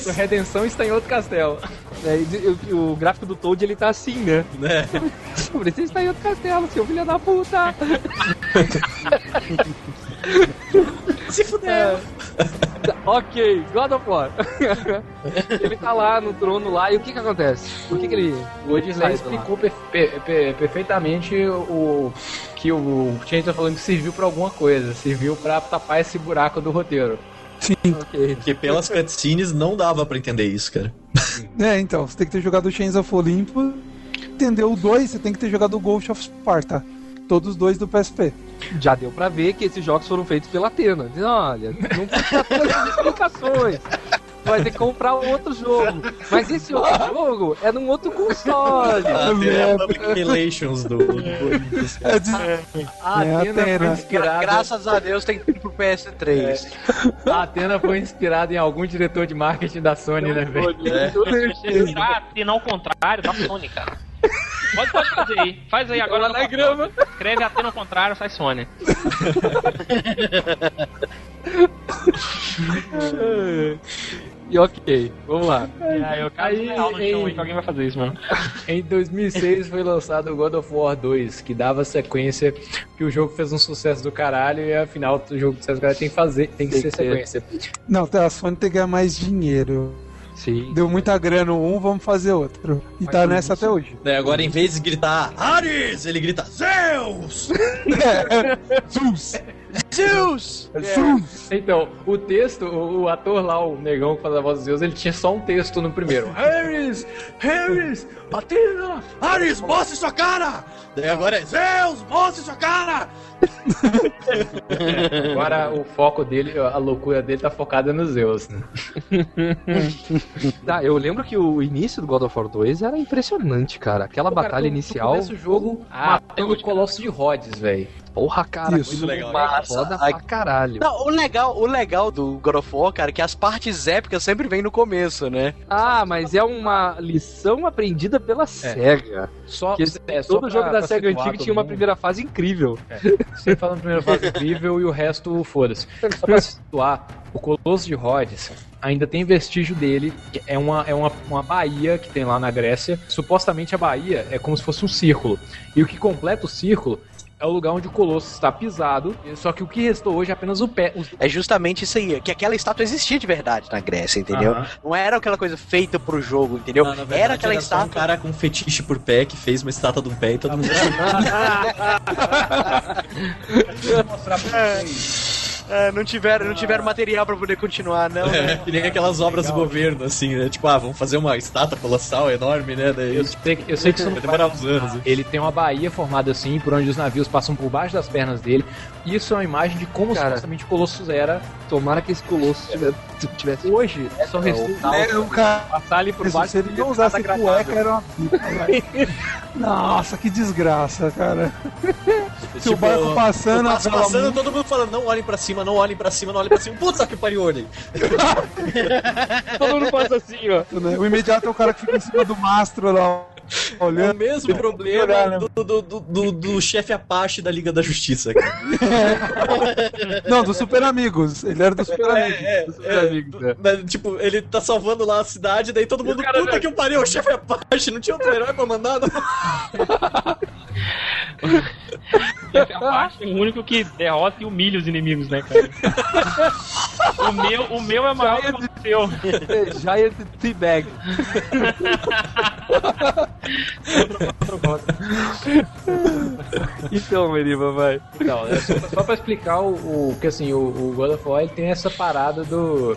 Sua redenção está em outro castelo. É, o, o gráfico do Toad ele tá assim, né? né? Você está em outro castelo, seu filho da puta. Se fuder. ok, God of War. ele tá lá no trono lá e o que que acontece? Por que que ele. O Sai, explicou per- per- per- perfeitamente o que o Chain tá falando que serviu pra alguma coisa. Serviu pra tapar esse buraco do roteiro. Ok. Porque pelas cutscenes não dava pra entender isso, cara. É, então, você tem que ter jogado Chains of Olympus entender o 2, você tem que ter jogado o Ghost of Sparta. Todos os dois do PSP. Já deu pra ver que esses jogos foram feitos pela Atena. Olha, não precisa ter explicações. Vai ter que comprar um outro jogo. Mas esse outro jogo é num outro console. É a Public Relations do, do Corinthians. É de- A É, Atena foi Atena. inspirada. Graças a Deus tem tudo pro PS3. A Atena foi inspirada em algum diretor de marketing da Sony, né, velho? Se virar Atena ao contrário, da Sony, cara. Pode, pode fazer aí. Faz aí agora. no Anagrama. papel. Escreve Atena ao contrário, sai Sony. E ok, vamos lá. Aí eu caso Aí, real no chão que alguém vai fazer isso, mano. Em 2006 foi lançado o God of War 2, que dava sequência, que o jogo fez um sucesso do caralho e afinal o jogo do sucesso do caralho tem que fazer, tem que Tem ser que ter. sequência. Não, a Sony tem que ganhar mais dinheiro. Sim. Deu muita grana um, vamos fazer outro. E tá nessa isso- até hoje. Daí agora, em vez de gritar Ares, ele grita Zeus! Zeus! Zeus! Zeus! Então, o texto, o, o ator lá, o negão que faz a voz dos Zeus, ele tinha só um texto no primeiro. Harris! Harris! Atena! Ares, mostre sua cara! Daí agora é Zeus, mostre sua cara! Agora o foco dele, a loucura dele tá focada no Zeus. Né? Tá, eu lembro que o início do God of War 2 era impressionante, cara. Aquela Pô, cara, batalha tu- tu inicial. começa o jogo matando o Colosso de Rhodes, velho. Porra, cara, Isso. muito legal, massa. Foda pra caralho. Não, o legal, o legal do God of War, cara, é que as partes épicas sempre vêm no começo, né? Ah, mas é uma lição aprendida pela SEGA. Só, Que é, só todo pra- jogo da pra SEGA antiga tinha uma mundo. primeira fase incrível. Você fala na primeira fase incrível e o resto, foda-se. Só pra situar, o Colosso de Rhodes ainda tem vestígio dele, é uma, é uma, uma baía que tem lá na Grécia. Supostamente a baía é como se fosse um círculo. E o que completa o círculo é o lugar onde o Colosso está pisado, só que o que restou hoje é apenas o pé. Os... É justamente isso aí, que aquela estátua existia de verdade na Grécia, entendeu? Aham. Não era aquela coisa feita pro jogo, entendeu? Não, verdade, era aquela só um estátua. cara com fetiche por pé que fez uma estátua de um pé e todo mundo. Vou mostrar pra vocês. É, não tiveram, não tiveram material pra poder continuar, não. É, né? que nem aquelas obras do governo, assim, né? Tipo, ah, vamos fazer uma estátua colossal enorme, né? Daí Eu sei, que- eu sei que isso não vai demorar uns anos. hein? Ele tem uma baía formada assim, por onde os navios passam por baixo das pernas dele. Isso é uma imagem de como Cara. supostamente Colossus era. Tomara que esse Colosso tivesse. tivesse... Hoje, só restou É, o cara. passar ali por Se baixo. ele não usasse cueca, era uma pipa, velho. Nossa, que desgraça, cara. Se o barco passando, vela passando, todo mundo falando, não olhem pra cima, não olhem pra cima, não olhem pra cima. Puta que pariu, olhem. Todo mundo passa assim, ó. né? O imediato é o cara que fica em cima do mastro lá, É o olhando. mesmo problema né? do, do, do, do- do chefe Apache da Liga da Justiça, cara. Não, dos Super Amigos. Ele era dos Super Amigos. É, é, amigos, né? Mas, tipo, ele tá salvando lá a cidade, daí todo mundo, puta velho. que o pariu, o chefe Apache, não tinha outro herói pra mandar, não. Esse Apache é o único que derrota e humilha os inimigos, né, cara? o, meu, o meu é maior que o seu. Giant Teabag. então, Meriva, vai. Então, é só, só pra explicar o, o que assim, o, o God of War ele tem essa parada do.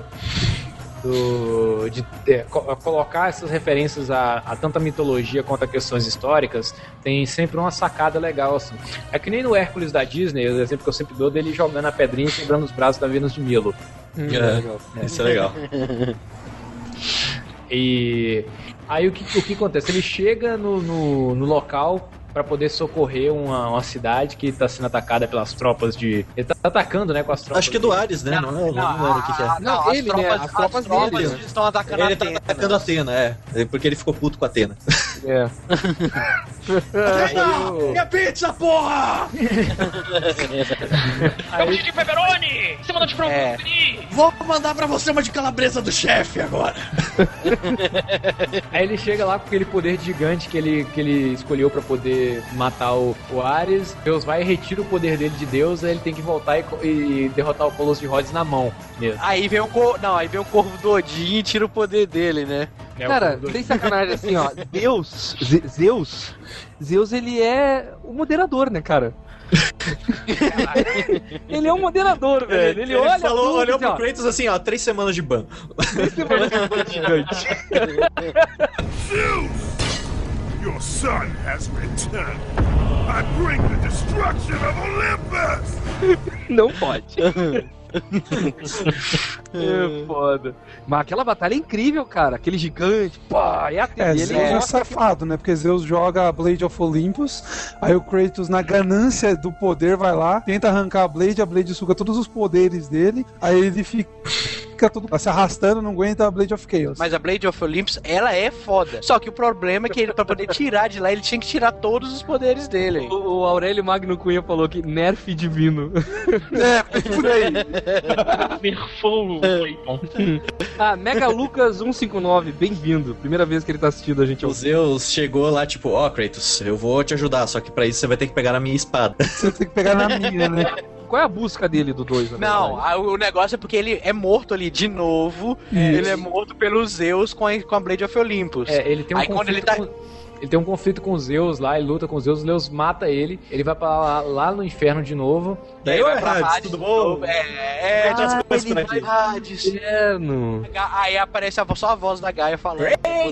Do de é, co- colocar essas referências a, a tanta mitologia quanto a questões históricas tem sempre uma sacada legal assim. É que nem no Hércules da Disney, o exemplo que eu sempre dou dele jogando a pedrinha e quebrando os braços da Vênus de Milo. É, isso é legal. E aí o que, o que acontece? Ele chega no, no, no local para poder socorrer uma, uma cidade que está sendo atacada pelas tropas de. Ele tá atacando, né? Com as tropas. Acho que é do Ares, né? Não, não, não, lembro o que, que é. Não, ele, né? tropas, As tropas as tropas dele, né? estão atacando Ele a tá Atena. atacando a Atena, é. É Porque ele ficou puto com a Atena. É. Atena! Minha pizza, porra! É um de pepperoni! Em cima do de frango É. Vou mandar pra você uma de calabresa do chefe agora. Aí ele chega lá com aquele poder gigante que ele, que ele escolheu para poder matar o, o Ares. Deus vai e retira o poder dele de Deus, aí ele tem que voltar e, e derrotar o Colosso de Rhodes na mão mesmo. Aí vem o cor... Não, aí vem o corvo do Odin e tira o poder dele, né? É Cara, sem sacanagem assim, ó. Deus, Ze- Zeus, Zeus ele é o moderador, né, cara? ele é um moderador, velho. Ele, olha falou, tudo, olhou assim, pro ó, Kratos assim, ó, três semanas de ban. três semanas de ban gigante. Your son has returned. I bring the destruction of Olympus! Não pode. é foda. Mas aquela batalha é incrível, cara. Aquele gigante, pá, é a É, ele Zeus é safado, né? Porque Zeus joga a Blade of Olympus, aí o Kratos, na ganância do poder, vai lá, tenta arrancar a Blade, a Blade suga todos os poderes dele, aí ele fica todo se arrastando, não aguenta a Blade of Chaos. Mas a Blade of Olympus, ela é foda. Só que o problema é que ele, pra poder tirar de lá, ele tinha que tirar todos os poderes dele. O, o Aurélio Magno Cunha falou que nerf divino. É, por aí. Nerfou o Clayton. ah, Mega Lucas 159, bem-vindo. Primeira vez que ele tá assistindo a gente. O Zeus chegou lá, tipo, ó, Kratos, eu vou te ajudar, só que pra isso você vai ter que pegar a minha espada. Você tem que pegar na minha, né? Qual é a busca dele do 2? Não, a- o negócio é porque ele é morto ali de novo. Ele é morto pelos Zeus com a, com a Blade of Olympus. É, ele tem um Aí quando conflito ele tá- com... Ele tem um conflito com os Zeus lá, ele luta com os Zeus, o Zeus mata ele, ele vai pra lá, lá no inferno de novo. Daí, Ele vai pra Hades, Hades tudo bom? É, é. É coisas ele vai Hades. Inferno. Aí aparece a- só a voz da Gaia falando.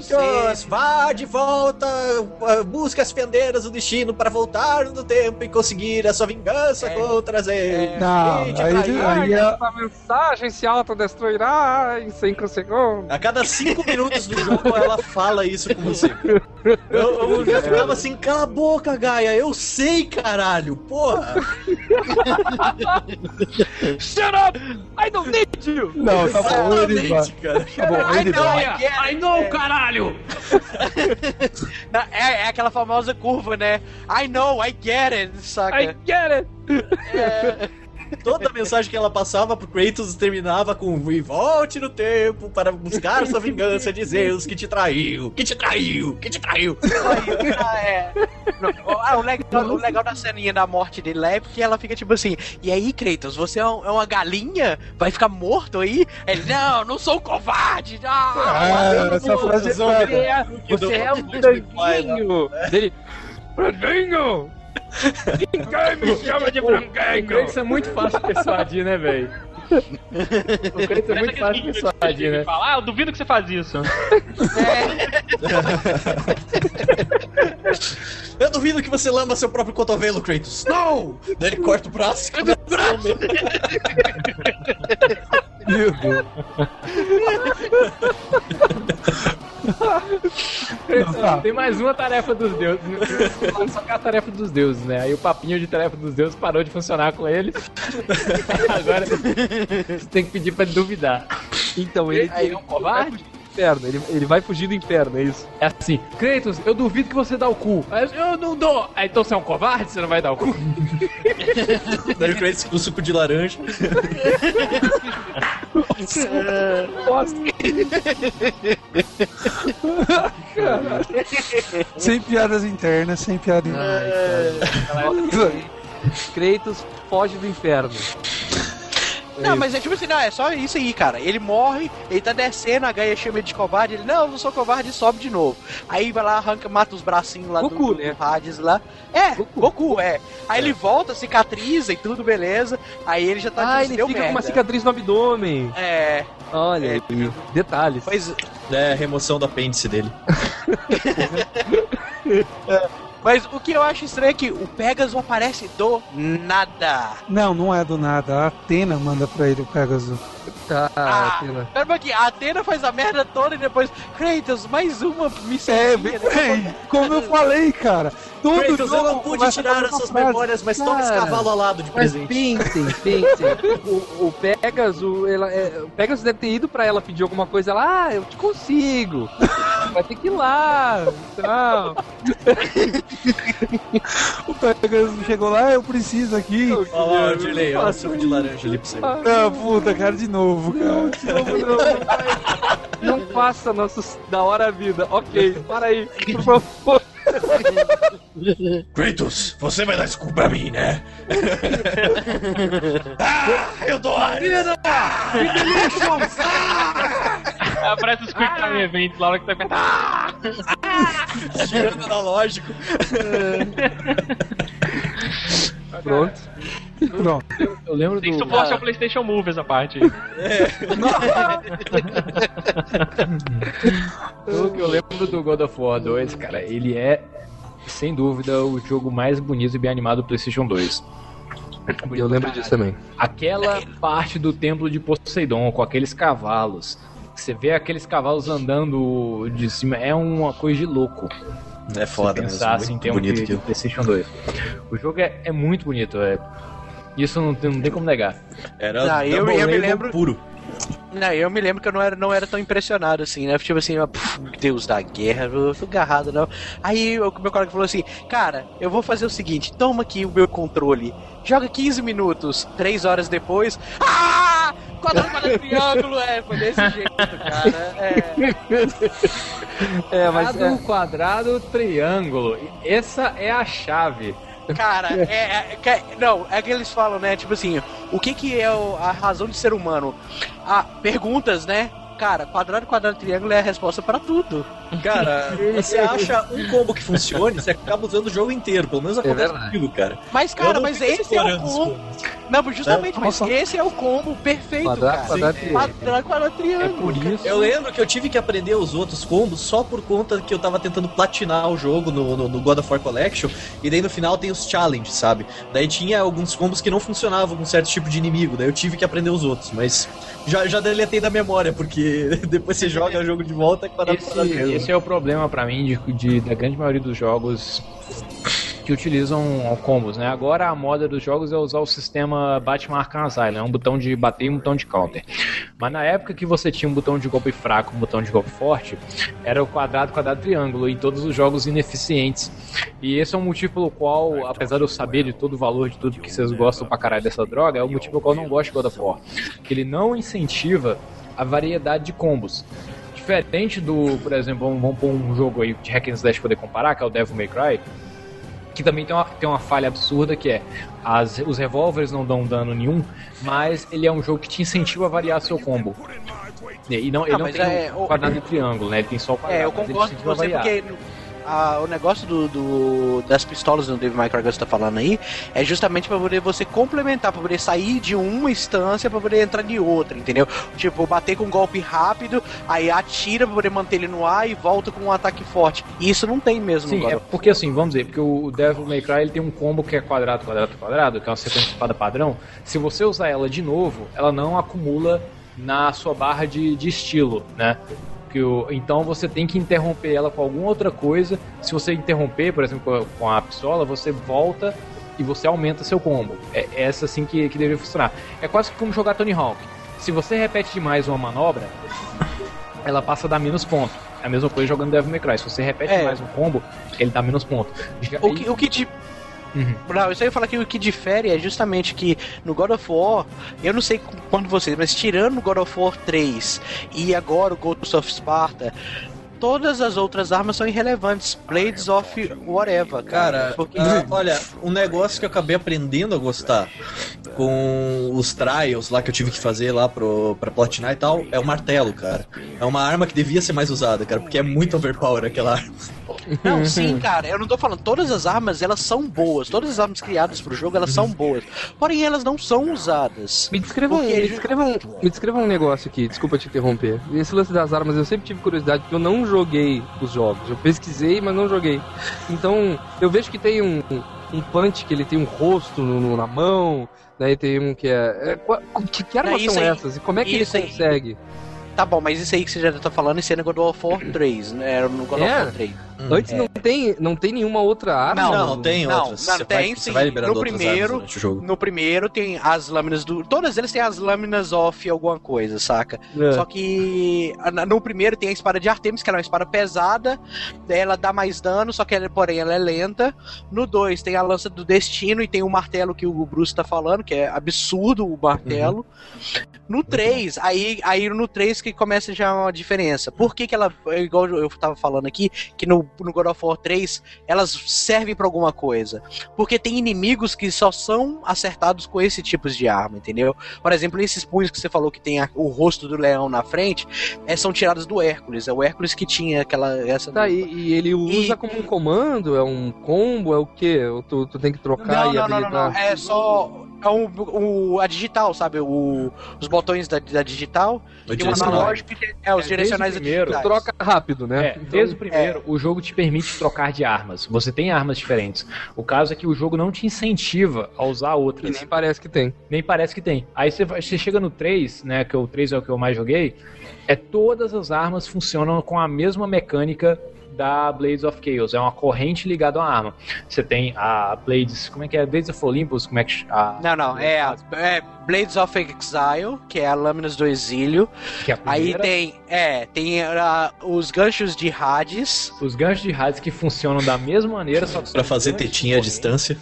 Kratos, vá de volta, uh, busque as fendeiras do destino para voltar no tempo e conseguir a sua vingança É. contra Zeus. Não, E te aí, aí é- A mensagem se autodestruirá em 5 segundos. A cada cinco minutos do jogo ela fala isso com você. Eu, eu já ficava assim, cala a boca, Gaia, eu sei, caralho, porra. Shut up! I don't need you! Não, tá bom, cara. Tá bom, ele vai. I. I know, caralho! Não, É, é aquela famosa curva, né? I know, I get it, saca? I get it! Toda mensagem que ela passava pro Kratos terminava com e volte no tempo para buscar sua vingança de Zeus que te traiu, que te traiu, que te traiu. Ah, é. Não, ah, o, legal, o legal da ceninha da morte dele lá é porque ela fica tipo assim: E aí, Kratos, você é, um- é uma galinha? Vai ficar morto aí? Ele, não, não sou um covarde! Ah, Ah, essa frase é Você é, você é um franguinho! Dele. Ninguém me chama de O franguinho! Kratos é muito fácil de persuadir, né, velho? O Kratos é muito fácil de persuadir, né? Fala, ah, eu duvido que você faz isso. Eu duvido que você lama seu próprio cotovelo, Kratos. Não! Daí ele corta o braço. e começa a lamber. Meu Deus. Não, tá. Tem mais uma tarefa dos deuses. Só que é a tarefa dos deuses, né? Aí o papinho de tarefa dos deuses parou de funcionar com ele. Agora você tem que pedir pra ele duvidar. Então, ele, Aí, ele é um covarde? inferno. Ele, ele vai fugir do inferno, é isso. É assim, Kratos, eu duvido que você dá o cu. Aí eu, eu não dou. Aí, então você é um covarde? Você não vai dar o cu? Daí o Kratos com suco de laranja. Sem piadas internas, sem piadas internas. Kratos foge do inferno. Não, mas é tipo assim, não, é só isso aí, cara. Ele morre, ele tá descendo, a Gaia chama ele de covarde, ele, não, eu não sou covarde, e sobe de novo. Aí vai lá, arranca, mata os bracinhos lá Goku, do, do, né? do Hades lá. É, Goku, é. Aí ele volta, cicatriza e tudo, beleza. Aí ele já tá Ah, ele fica com uma merda. cicatriz no abdômen. É, Olha É. aí, detalhes. pois, É, remoção do apêndice dele. mas o que eu acho estranho é que o Pegasus aparece do nada. Não, não é do nada. A Atena manda pra ele o Pegasus. Tá, Ah, Atena. Pera um pouquinho, a Atena faz a merda toda e depois, Kratos, mais uma missão. É, bem, bem, como eu falei, cara. Todo Kratos, eu não pude tirar as suas frase. memórias, mas toma esse Cara, cavalo alado de presente. pensem, pensem. o, o Pegasus, ela, é, o Pegasus deve ter ido pra ela pedir alguma coisa lá. Ah, eu te consigo. Vai ter que ir lá. Tal. O Pegasus chegou lá, eu preciso aqui. Olha lá, Dirley, olha o suco de laranja ali pra você. Ah, puta, cara, de novo, cara. De novo, não, não. Não faça nossos da hora vida. Ok, para aí, por favor. Kratos, você vai dar desculpa pra mim, né? ah, eu dou a Aparece os Quick Time Events lá na hora que tá ah! Girando analógico. Pronto. Pronto. Eu lembro Tem que do. suporte ao PlayStation Move essa parte aí. Pelo que eu lembro do God of War 2, cara, ele é, sem dúvida, o jogo mais bonito e bem animado do PlayStation 2. Eu lembro disso também. Aquela parte do templo de Poseidon com aqueles cavalos. Você vê aqueles cavalos andando de cima, é uma coisa de louco. É foda mesmo. pensar assim, Muito bonito de, de aquilo. PlayStation 2. O jogo é, é muito bonito, é. Isso não tem, não tem como negar. Era Não, eu- eu me lembro- puro. Não, eu me lembro que eu não era, não era tão impressionado assim, né? Tipo assim, puf, Deus da guerra, eu tô agarrado não. Aí o meu colega falou assim: Cara, eu vou fazer o seguinte, toma aqui o meu controle, joga 15 minutos, 3 horas depois. Ah! Quadrado, quadrado, triângulo, é, foi desse jeito, cara. É. É, mas Quadrado, quadrado, triângulo. Essa é a chave. Cara, é, é- que- Não, é que eles falam, né? Tipo assim, o que que é o- a razão de ser humano? Ah, perguntas, né? Cara, quadrado, quadrado, triângulo é a resposta pra tudo. Cara, você acha um combo que funcione, você acaba usando o jogo inteiro. Pelo menos acontece verdade. comigo, cara. Mas, cara, mas esse é o combo. combos. Não, justamente, É, mas esse é o combo perfeito, Quadrado, cara. quadrado. Quadrado, quadrado, triângulo. É por isso. Eu lembro que eu tive que aprender os outros combos só por conta que eu tava tentando platinar o jogo no, no- no God of War Collection. E daí no final tem os challenges, sabe? Daí tinha alguns combos que não funcionavam com certo tipo de inimigo. Daí eu tive que aprender os outros. Mas já, já deletei da memória, porque depois você joga o jogo de volta e quadrado, quadrado, Esse, triângulo. Esse é o problema pra mim de, de- da grande maioria dos jogos que utilizam combos, né? Agora a moda dos jogos é usar o sistema Batman Arkham Asylum, é um botão de bater e um botão de counter. Mas na época que você tinha um botão de golpe fraco, um botão de golpe forte, era o quadrado, quadrado, triângulo em todos os jogos ineficientes. E esse é o motivo pelo qual, apesar de eu saber de todo o valor de tudo que vocês gostam pra caralho dessa droga, é o motivo pelo qual eu não gosto de God of War. Que ele não incentiva a variedade de combos. Diferente do, por exemplo, vamos, vamos pôr um jogo aí de hack and slash poder comparar, que é o Devil May Cry, que também tem uma, tem uma falha absurda que é as, os revólveres não dão dano nenhum, mas ele é um jogo que te incentiva a variar seu combo. E não, ele Ah, não tem é, o- quadrado e triângulo, né? Ele tem só o quadrado. É, eu concordo com incentiva a você variar. porque ah, o negócio do, do- das pistolas Cry que você tá falando aí é justamente pra poder você complementar, pra poder sair de uma instância pra poder entrar em outra, entendeu? Tipo, bater com um golpe rápido, aí atira pra poder manter ele no ar e volta com um ataque forte. E isso não tem mesmo Sim, é porque assim, vamos dizer, porque o Devil May Cry ele tem um combo que é quadrado, quadrado, quadrado, que é uma sequência de espada padrão. Se você usar ela de novo, ela não acumula na sua barra de, de estilo, né? Que o, então você tem que interromper ela com alguma outra coisa. Se você interromper, por exemplo, com a- com a pistola, você volta e você aumenta seu combo. É é essa assim que, que deveria funcionar. É quase como jogar Tony Hawk. Se você repete demais uma manobra, ela passa a dar menos ponto. É a mesma coisa jogando Devil May Cry. Se você repete É. mais um combo, ele dá menos ponto. Já- O que, o que Uhum. Não, isso aí eu falar que o que difere é justamente que no God of War, eu não sei quanto vocês, mas tirando o God of War 3 e agora o Ghost of Sparta, todas as outras armas são irrelevantes. Blades of whatever, cara. Cara, Porque- ah, olha, um negócio que eu acabei aprendendo a gostar com os trials lá que eu tive que fazer lá pro, pra platinar e tal, é o martelo, cara. É uma arma que devia ser mais usada, cara, porque é muito overpower aquela arma. Não, sim, cara, eu não tô falando, todas as armas elas são boas, todas as armas criadas pro jogo elas são boas, porém elas não são usadas. Me descreva, um, Porque me, descreva um, me descreva um negócio aqui, desculpa te interromper. Esse lance das armas eu sempre tive curiosidade, porque eu não joguei os jogos. Eu pesquisei, mas não joguei. Então, eu vejo que tem um, um punch que ele tem um rosto no- no- na mão, daí tem um que é. é que, que armas Não, são aí- essas? E como é que ele aí- consegue? Tá bom, mas isso aí que você já tá falando, isso é no God of War 3, né? Era no God É? of War 3. Antes não, tem, não tem nenhuma outra arma? Não, Não, tem não, outras. não, você tem vai, sim. Você vai No primeiro- armas durante o jogo. No primeiro tem as lâminas do. Todas eles têm as lâminas off alguma coisa, saca? É. Só que a- na- no primeiro tem a espada de Artemis, que ela é uma espada pesada, ela dá mais dano, só que ela, porém ela é lenta. No 2 tem a lança do destino e tem o martelo que o Bruce tá falando, que é absurdo o martelo. No 3, aí, aí no 3 que começa já uma diferença. Por que, que ela, é igual eu tava falando aqui, que no, no God of War 3 elas servem pra alguma coisa? Porque tem inimigos que só são acertados com esse tipo de arma, entendeu? Por exemplo, esses punhos que você falou que tem a- o rosto do leão na frente, é, são tirados do Hércules. É o Hércules que tinha aquela. Essa Tá, e, e ele usa como um comando? É um combo? É o quê? Tu, tu tem que trocar Não, e não, não, habilitar? não, não. É só. É o, o- a digital, sabe? O, os botões da, da digital. O um direcional. analógico e tem- é, os É, direcionais o primeiro, digitais. Troca rápido, né? É, desde o primeiro, o jogo te permite trocar de armas. Você tem armas diferentes. O caso é que o jogo não te incentiva a usar E outras. nem parece que tem. Nem parece que tem. Aí você, você chega no 3, né? Que o 3 é o que eu mais joguei. É todas as armas funcionam com a mesma mecânica da Blades of Chaos. É uma corrente ligada a uma arma. Você tem a Blades. Como é que é? Blades of Olympus? Como é que. A, Não, não, é, a- é Blades of Exile, que é a Lâminas do Exílio. que é a Aí tem, é, tem ah, os ganchos de Hades. Os ganchos de Hades que funcionam da mesma maneira, só que Pra são fazer tetinha à distância.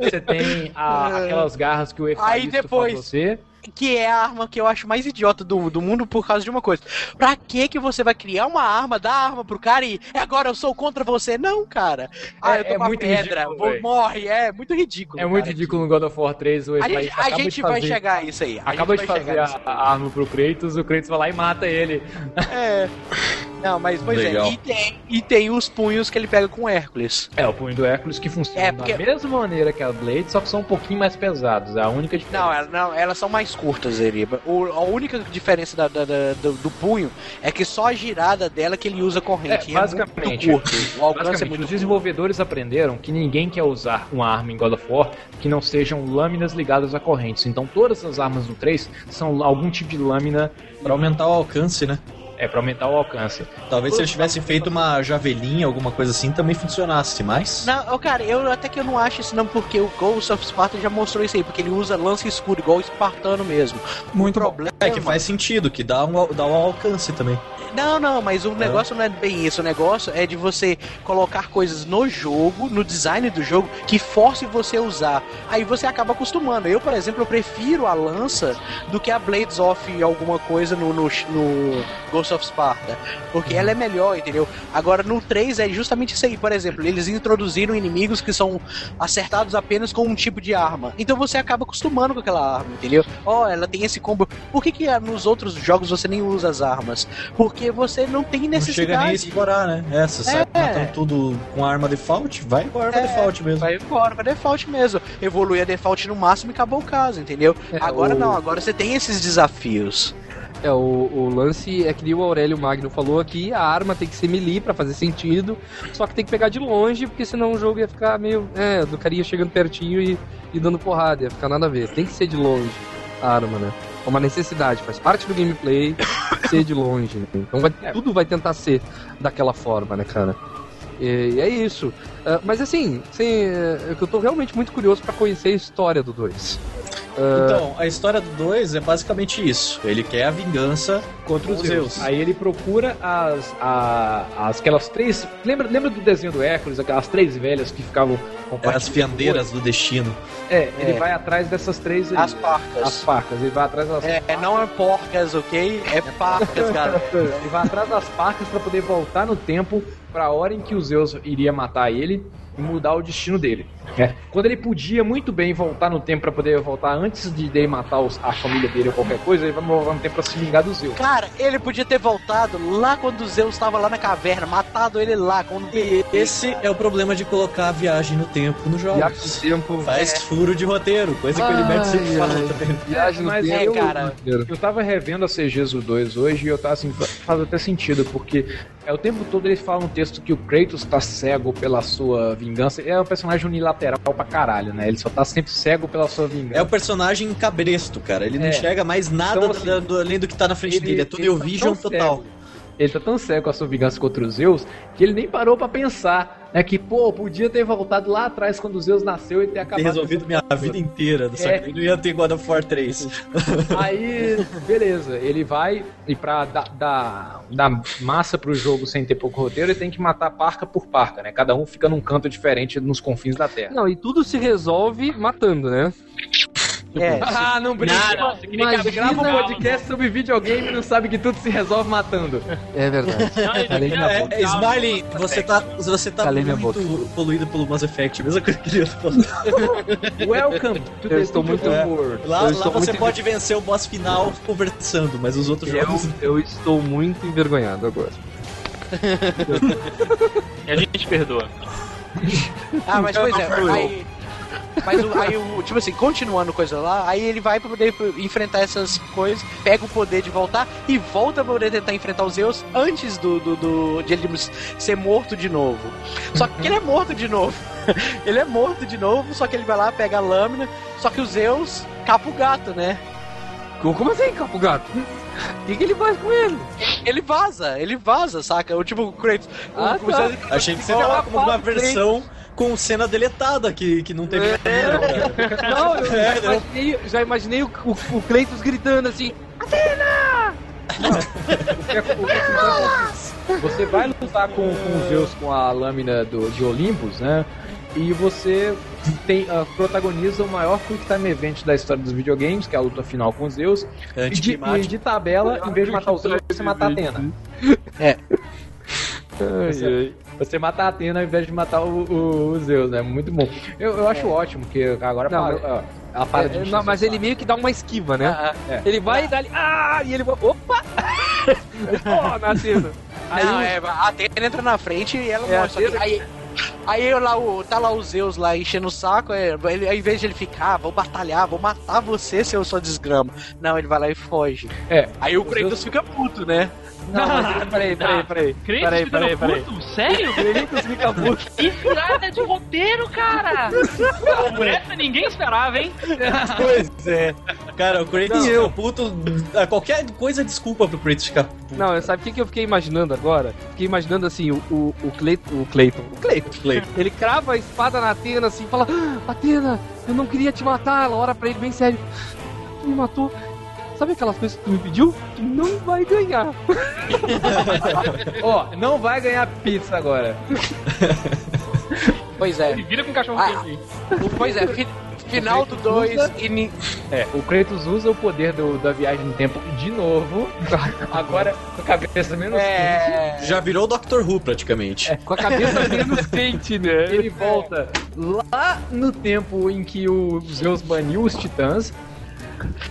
Você tem a- aquelas garras que o depois- faz você. Que é a arma que eu acho mais idiota do, do mundo por causa de uma coisa. Pra que que você vai criar uma arma, dar arma pro cara e "É, agora eu sou contra você? Não, cara. Ah, É- eu tô é com muito pedra, ridículo, vou, morre. É muito ridículo. É muito cara. ridículo no God of War 3. O A gente, a gente vai fazer- chegar a isso aí. A Acaba de fazer a, a arma pro Kratos, o Kratos vai lá e mata ele. É. Não, mas pois Legal. é. E tem, e tem os punhos que ele pega com Hércules. É, o punho do Hércules que funciona É, porque- da mesma maneira que a Blade, só que são um pouquinho mais pesados. É a única diferença. Não, ela- não, elas são mais curtas, Eriba. O, a única diferença da- da- da- do, do punho é que só a girada dela que ele usa corrente. É, e basicamente, muito curto. O alcance é Basicamente, muito os desenvolvedores aprenderam que ninguém quer usar uma arma em God of War que não sejam lâminas ligadas a correntes. Então todas as armas do 3 são algum tipo de lâmina Pra aumentar o alcance, né? É para aumentar o alcance. Talvez se eles tivessem feito uma javelinha, alguma coisa assim, também funcionasse, mas. Não, cara, eu até que eu não acho isso não, porque o Ghost of Sparta já mostrou isso aí, porque ele usa lance escuro, igual o espartano mesmo. Muito o bom. problema... É que faz sentido, que dá um, dá um alcance também. Não, não, mas o negócio não é bem isso. O negócio é de você colocar coisas no jogo, no design do jogo, que force você a usar. Aí você acaba acostumando. Eu, por exemplo, eu prefiro a lança do que a Blades of alguma coisa no, no, no Ghost of Sparta. Porque ela é melhor, entendeu? Agora no 3 é justamente isso aí. Por exemplo, eles introduziram inimigos que são acertados apenas com um tipo de arma. Então você acaba acostumando com aquela arma, entendeu? Ó, ela tem esse combo. Por que, que nos outros jogos você nem usa as armas? Porque você não tem Não necessidade. chega nem a explorar, né? É, você sai É. matando tudo com arma default, vai com a arma É, default mesmo. Vai embora pra default mesmo. Evolui a default no máximo e acabou o caso, entendeu? É, agora o- não, agora você tem esses desafios. É, o, o lance é que nem o Aurélio Magno falou aqui, a arma tem que ser melee pra fazer sentido, só que tem que pegar de longe, porque senão o jogo ia ficar meio, é, do carinha chegando pertinho e, e dando porrada, ia ficar nada a ver. Tem que ser de longe a arma, né? É uma necessidade, faz parte do gameplay ser de longe, né? Então vai- tudo vai tentar ser daquela forma, né, cara? E, e é isso. Ah, mas assim, assim, é que eu tô realmente muito curioso pra conhecer a história do 2. Então, a história do 2 é basicamente isso. Ele quer a vingança contra os Zeus. Aí ele procura as, a- as aquelas três. Lembra, lembra do desenho do Hércules, aquelas três velhas que ficavam é as fiandeiras do destino. É, ele É. vai atrás dessas três aí. As parcas. As facas, ele vai atrás das É, não é porcas, ok? É parcas, cara. Ele vai atrás das facas pra poder voltar no tempo pra hora em que o Zeus iria matar ele e mudar o destino dele. né? Quando ele podia muito bem voltar no tempo pra poder voltar antes de dele matar os- a família dele ou qualquer coisa, ele vai voltar no tempo pra se vingar do Zeus. Cara, ele podia ter voltado lá quando o Zeus estava lá na caverna, matado ele lá. Quando E esse é o problema de colocar a viagem no tempo nos Viagem jogos. no tempo. Faz furo de roteiro, coisa que o Heriberto sempre Ai, fala ai. também. Viagem no Mas tempo. é, cara. Eu tava revendo a CGs do 2 hoje e eu tava assim, fa- faz até sentido, porque é o tempo todo ele fala no texto que o Kratos tá cego pela sua vingança. É um personagem unilateral pra caralho, né? Ele só tá sempre cego pela sua vingança. É o personagem cabresto, cara. Ele não É. enxerga mais nada Então, assim, do- do- além do que tá na frente ele- dele. É tudo ele eu tá vision total. cego. Ele tá tão cego com a sua vingança contra os Zeus que ele nem parou pra pensar, né? Que, pô, podia ter voltado lá atrás quando Zeus nasceu e ter acabado. Ter resolvido minha vida inteira, só É. que não ia ter God of War 3. Aí, beleza, ele vai e pra dar, dar, dar massa pro jogo sem ter pouco roteiro, ele tem que matar parca por parca, né? Cada um fica num canto diferente nos confins da Terra. Não, e tudo se resolve matando, né? É, Ah, não brinca. Não, você queria Mas que Grava um podcast sobre videogame e não sabe que tudo se resolve matando. É verdade. Calei minha É, boca. é, Smiley, você tá, você tá Calei muito poluído pelo Mass Effect, mesma coisa que ele falou. Welcome to Eu the estou muito- World. Lá, Eu lá você muito- pode vencer o boss final conversando, mas os outros Eu, jogos. eu estou muito envergonhado agora. E a gente perdoa. Ah, mas pois é, aí, Mas o- aí, o, tipo assim, continuando coisa lá, aí ele vai pra poder enfrentar essas coisas, pega o poder de voltar e volta pra poder tentar enfrentar os Zeus antes do, do, do- de ele ser morto de novo. Só que ele é morto de novo. ele é morto de novo, só que ele vai lá, pega a lâmina, só que os Zeus capa o gato, né? Como assim, Capo Gato? O que, que ele faz com ele? Ele vaza, ele vaza, saca? O tipo, o Kratos. Ah, o, o tá. Zeus- Achei que você falar como uma versão com cena deletada, que, que não teve. Não, eu É, já não. imaginei, já imaginei o, o, o Kratos gritando assim. O que acontece? Você vai lutar com, com os Zeus com a lâmina do, de Olympus, né? E você tem, ah, protagoniza o maior Quick Time Event da história dos videogames, que é a luta final com os Zeus. E de, e de tabela, em vez de matar os Zeus, você mata a Atena. Você, você mata a Atena ao invés de matar o, o, o Zeus, né? Muito bom. Eu, eu acho ótimo, que agora Não, parou, mas- ela para de É, encher não, mas ele meio que dá uma esquiva, né? Ah, É. Ele vai e dá ali. Ah! E ele vai. Opa! Ó, na cena. Aí, Não, é, a Atena entra na frente e ela É, morre. só que Atena- Aí, aí eu lá, o, tá lá o Zeus lá enchendo o saco, é, ele, ao invés de ele ficar, "Ah, vou batalhar, vou matar você, seu sua desgrama. Não, ele vai lá e foge. É. Aí o Os Kratos Zeus- fica puto, né? Não, mas peraí, peraí, peraí. Kratos Peraí, peraí, peraí. puto? Sério? Kratos fica puto. Que furada de roteiro, cara! Por essa ninguém esperava, hein? Pois é. Cara, o Kratos fica eu- puto. a Qualquer coisa é desculpa pro Kratos ficar puto. Não, sabe o que, que eu fiquei imaginando agora? Fiquei imaginando assim, o, o, o Cleiton. O Cleiton. O Cleiton. Cleiton. Ele crava a espada na Atena assim e fala: "Ah, Atena, eu não queria te matar. Ela ora pra ele bem sério. Tu me matou. Sabe aquelas coisas que tu me pediu? Tu não vai ganhar. Ó, não vai ganhar pizza agora. Pois é. Ele vira com o cachorro Ah. quente. Pois é, fi- final do 2 e. ni- É, o Kratos usa o poder do- da viagem no tempo de novo. Agora com a cabeça menos quente. É. Já virou Doctor Who praticamente. Com a cabeça menos quente, né? Ele volta lá no tempo em que o Zeus baniu os titãs.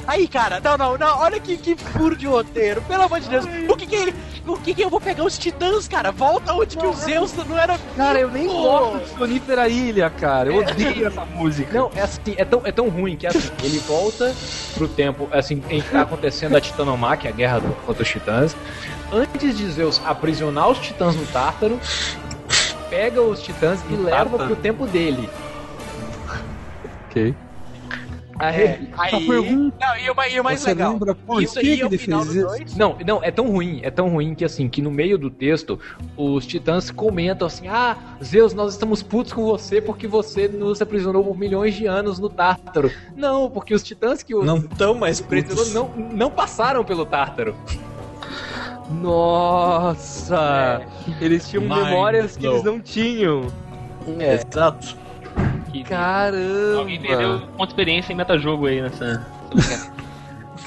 Aí, cara, não, não, não, olha que, que furo de roteiro, pelo amor de Deus. O que que ele. O que que eu vou pegar os titãs, cara? Volta onde que o Zeus não era. Cara, eu nem gosto de Sonífera Ilha, cara. Eu odeio essa música. Não, é assim, é tão, é tão ruim que é assim, ele volta pro tempo assim, em que tá acontecendo a Titanomáquia, a guerra do- contra os titãs. Antes de Zeus aprisionar os titãs no Tártaro, pega os titãs e No leva Tártaro? pro tempo dele. Ok. Aí, É, aí. A pergunta- Não, e o, e o mais Você legal. lembra por Isso que, aí que é o ele final fez do isso? 2. Não, não, é tão ruim, é tão ruim que assim, que no meio do texto, os titãs comentam assim: Ah, Zeus, nós estamos putos com você porque você nos aprisionou por milhões de anos no Tártaro. Não, porque os titãs que o Não tão mais aprisionou putos. não, não passaram pelo Tártaro. Nossa! Eles tinham Mind memórias que eles não tinham. É. Exato. Caramba! Alguém perdeu de experiência em metajogo aí nessa.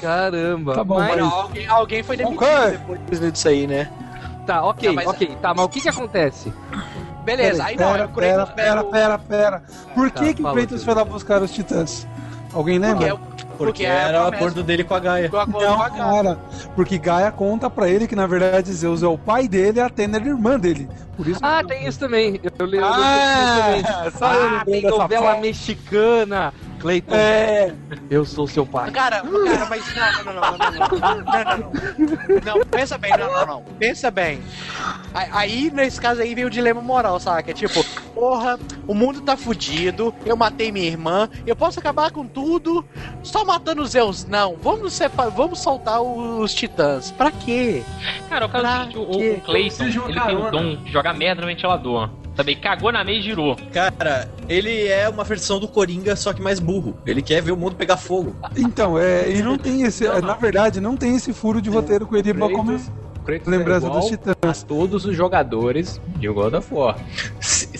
Caramba! Tá bom, Mas- Mas não, alguém, alguém foi demitido Ok. depois disso aí, né? Tá, ok, Não, mas- ok. Tá, mas o que que acontece? Beleza, aí não, pera, Kratos pera, pera, pera, pera. Por Tá, que que o Kratos foi lá buscar os titãs? Alguém Porque, lembra? é o- Porque porque é era o acordo dele com a Gaia. Com a- Não, com a- cara. Porque Gaia conta pra ele que na verdade Zeus é o pai dele e a Atena é a irmã dele. Por isso Ah, tem isso também. Eu lembro Ah, eu Ah, lembrei tem novela foto. mexicana. Cleiton, É, eu sou seu pai. Cara, cara, mas não, não, não, não, não, não, não, não, não, não, pensa bem, não, não, não, pensa bem. Aí- Aí, nesse caso aí, vem o dilema moral, saca? Tipo, porra, o mundo tá fudido, eu matei minha irmã, eu posso acabar com tudo só matando os Zeus. Não, vamos separar, vamos soltar os titãs. Pra quê? Cara, o é o o, Clayton, ele tem o carona. dom de jogar merda no ventilador. Sabe, ele cagou na meia e girou. Cara, ele é uma versão do Coringa, só que mais burro. Ele quer ver o mundo pegar fogo. então, é, e não tem esse, na verdade, não tem esse furo de roteiro com o Eriba como Kratos, Kratos lembrança é igual dos titãs. a todos os jogadores de God of War.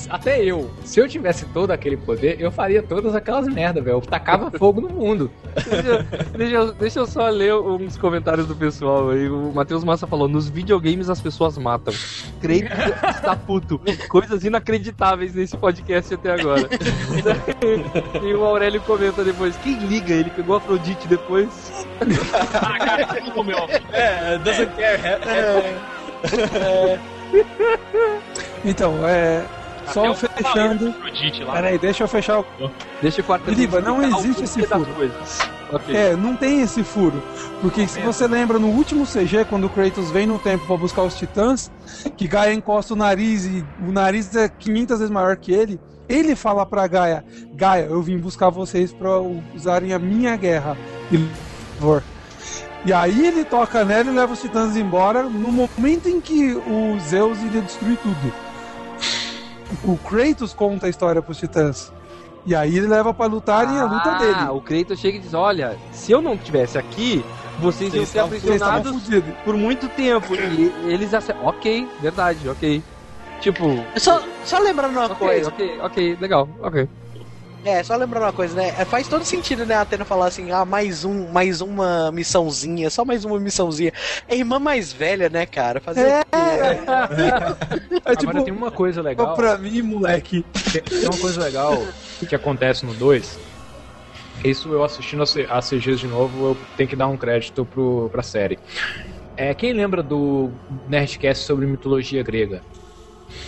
Até eu, se eu tivesse todo aquele poder, eu faria todas aquelas merda, velho. Eu tacava fogo no mundo. Deixa, deixa eu- deixa eu só ler uns comentários do pessoal aí. O Matheus Massa falou: nos videogames as pessoas matam. Creio que está puto. Coisas inacreditáveis nesse podcast até agora. e o Aurélio comenta depois: quem liga? Ele pegou a Afrodite depois. Ah, cara, comeu. É, doesn't care. É, é, Então, é. Só fechando. Lá. Peraí, deixa eu fechar o. Deixa o quarto Iriba, não o existe esse furo. coisas. Ok. É, não tem esse furo. Porque se você lembra no último CG, quando o Kratos vem no tempo pra buscar os titãs, que Gaia encosta o nariz e o nariz é 500 vezes maior que ele, ele fala pra Gaia: Gaia, eu vim buscar vocês pra usarem a minha guerra. E, por. E aí ele toca nela e leva os titãs embora no momento em que o Zeus iria destruir tudo. O Kratos conta a história pros titãs. E aí ele leva pra lutarem a luta Ah, dele. o Kratos chega e diz: Olha, se eu não estivesse aqui, vocês iam Vocês ser estavam- vocês estavam aprisionados por muito tempo. E eles aceitam. Ok, verdade, ok. Tipo, Só, só lembrando uma ok, coisa. ok, ok, legal, ok. É, só lembrando uma coisa, né? É, Faz todo sentido, né, a Atena falar assim, ah, mais um, mais uma missãozinha, só mais uma missãozinha. É a irmã mais velha, né, cara? Fazer É, o quê? é tipo, Agora tem uma coisa legal. pra mim, moleque. Tem uma coisa legal que acontece no 2. Isso eu assistindo a CGs de novo, eu tenho que dar um crédito pro, pra série. É, quem lembra do Nerdcast sobre mitologia grega?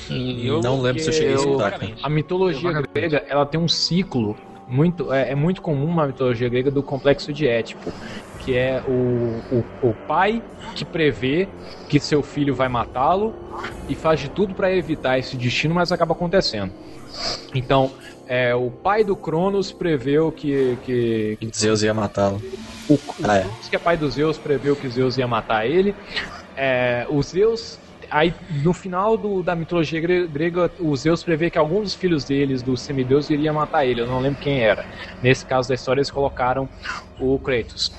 Eu- não lembro se eu cheguei a escutar. A mitologia Eu- grega, ela tem um ciclo muito é, é muito comum uma mitologia grega do complexo de Édipo, que é o, o, o pai que prevê que seu filho vai matá-lo e faz de tudo para evitar esse destino, mas acaba acontecendo. Então, é, o pai do Cronos preveu que, que, que Zeus ia matá-lo. o, o Ah, é. Cronos, que é pai do Zeus, preveu que Zeus ia matar ele. É, o Zeus. Aí, no final do- da mitologia gre- grega, o Zeus prevê que algum dos filhos deles, do semideus, iria matar ele. Eu não lembro quem era. Nesse caso da história, eles colocaram o Kratos.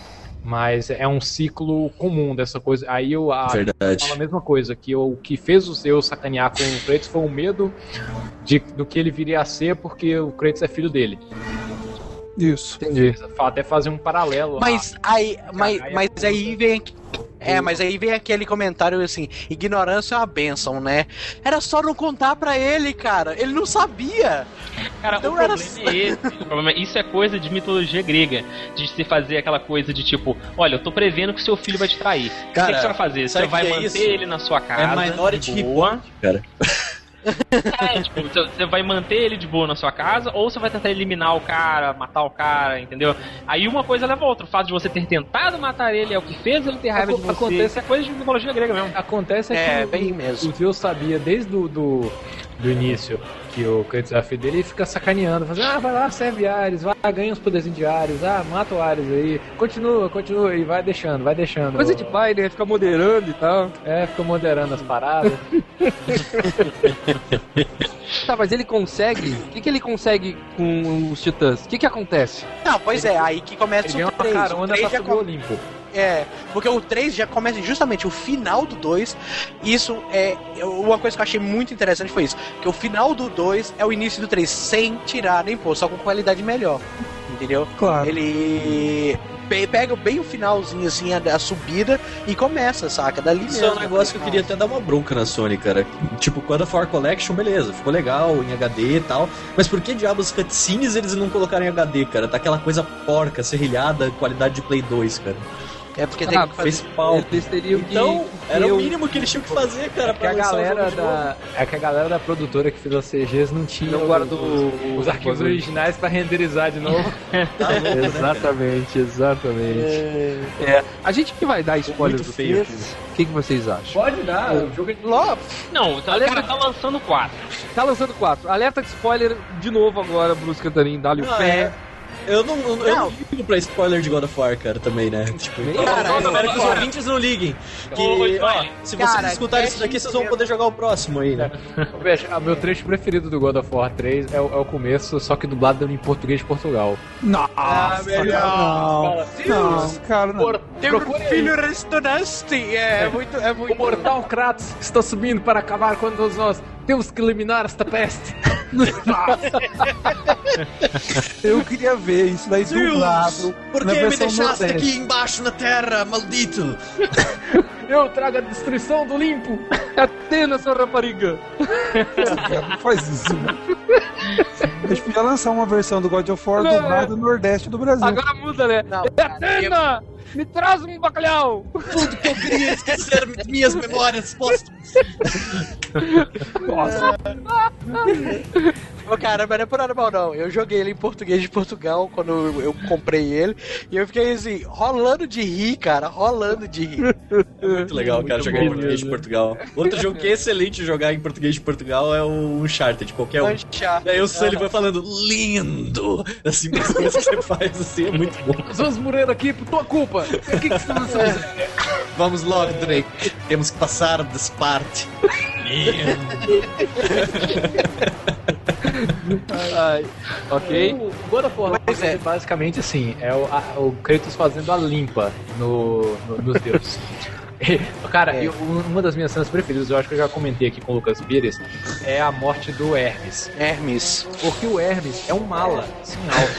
Mas é um ciclo comum dessa coisa. Aí eu, a, fala a mesma coisa, que o que fez o Zeus sacanear com o Kratos foi o medo de, do que ele viria a ser, porque o Kratos é filho dele. Isso. Entendi. Até fazer um paralelo. lá. Mas aí, mas, mas aí vem. É, mas aí vem aquele comentário assim: ignorância é uma benção, né? Era só não contar pra ele, cara. Ele não sabia. Cara, Não o problema era- é esse. O problema é, isso é coisa de mitologia grega. De se fazer aquela coisa de tipo, olha, eu tô prevendo que seu filho vai te trair. o que, que Cara, você vai fazer? Você vai é manter isso? ele na sua casa. É Minority de boa. Report, cara. É, tipo, você vai manter ele de boa na sua casa, ou você vai tentar eliminar o cara, matar o cara, entendeu? Aí uma coisa leva a outra. O fato de você ter tentado matar ele é o que fez ele ter raiva de você. Acontece- é coisa de mitologia grega mesmo. Acontece é, É, que bem o, mesmo. o Zeus sabia desde do, do, do início que o Kratos era filho dele e fica sacaneando, fazendo, ah, vai lá, serve Ares, vai, ganha os poderzinhos de Ares, ah, mata o Ares aí, continua, continua, e vai deixando, vai deixando. Coisa de pai, né? Fica moderando e tal. É, fica moderando as paradas. Tá, mas ele consegue? O que, que ele consegue com os titãs? O que, que acontece? Não, pois é, aí que começa Ele o ganha uma 3. O carona 3 pra já subir o com- Olimpo. É, porque o 3 já começa justamente o final do 2. Isso é. Uma coisa que eu achei muito interessante foi isso. Que o final do 2 é o início do 3, sem tirar nem pôr, só com qualidade melhor. Entendeu? Claro. Ele pe- pega bem o finalzinho assim, a, a subida, e começa, saca? Dali Isso mesmo. é um negócio que eu queria até dar uma bronca na Sony, cara. Tipo, quando a For Collection, beleza, ficou legal em HD e tal. Mas por que diabos cutscenes eles não colocaram em HD, cara? Tá aquela coisa porca, serrilhada, qualidade de Play 2, cara. É porque tem Ah, que fazer. Pau. Eles teriam que. Então, que era eu- o mínimo que eles tinham que fazer, cara, Que pra a galera de da. É que a galera da produtora que fez as CGs não tinha Não os- guardou os, os arquivos originais pra renderizar de novo. Tá louco, né? Exatamente, exatamente. É, a gente que vai dar spoiler Muito do feio 3, o que, que vocês acham? Pode dar, o jogo é Logo, Não, o Alerta- cara tá lançando 4. Tá lançando 4. Alerta de spoiler de novo agora, Bruce Cantarim, dá-lhe o Ah, pé. é. Eu não, eu Não. não ligo pra spoiler de God of War, cara, também, né? Tipo, então, Cara, eu eu- espero que os ouvintes não liguem. Que, ó, se vocês Cara, escutarem é isso daqui, vocês vão poder jogar o próximo aí, né? Veja, o meu trecho preferido do God of War 3 é o, é o começo, só que dublado em português de Portugal. Nossa, Ah, melhor. cara, não. Não, cara, não. teu filho restaurante. É, muito. É muito. O mortal Kratos está subindo para acabar com todos nós. Temos que eliminar esta peste. Eu queria ver isso daí dublado. Por que me deixaste aqui embaixo na terra, maldito? Eu trago a destruição do limpo. Atena, sua rapariga! Não faz isso, né? Eles podiam lançar uma versão do God of War Não, dublado no Nordeste do Brasil. Agora muda, né? Não, É Atena! Me traz um bacalhau! Tudo que eu queria esquecer minhas memórias póstumas. Ô, cara, mas não é por nada mal, não. Eu joguei ele em português de Portugal quando eu, eu comprei ele. E eu fiquei assim, rolando de rir, cara. Rolando de rir. Muito legal, cara, Muito jogar em português de. Portugal. Outro jogo que é excelente jogar em português de Portugal é o Uncharted, qualquer um. Uncharted. Daí o Sully vai falando, lindo! Assim, as coisas que você faz, assim, é muito bom. Vamos morrer aqui por tua culpa! O que que você não sabe? Vamos logo, Drake. Temos que passar dessa parte. Ai, ok. O God of War Mas é. basicamente assim, é o, a- o Kratos fazendo a limpa no, no- nos deuses. Cara, É. eu- uma das minhas cenas preferidas, eu acho que eu já comentei aqui com o Lucas Pires, é a morte do Hermes. Hermes. Porque o Hermes é um mala, sem alma.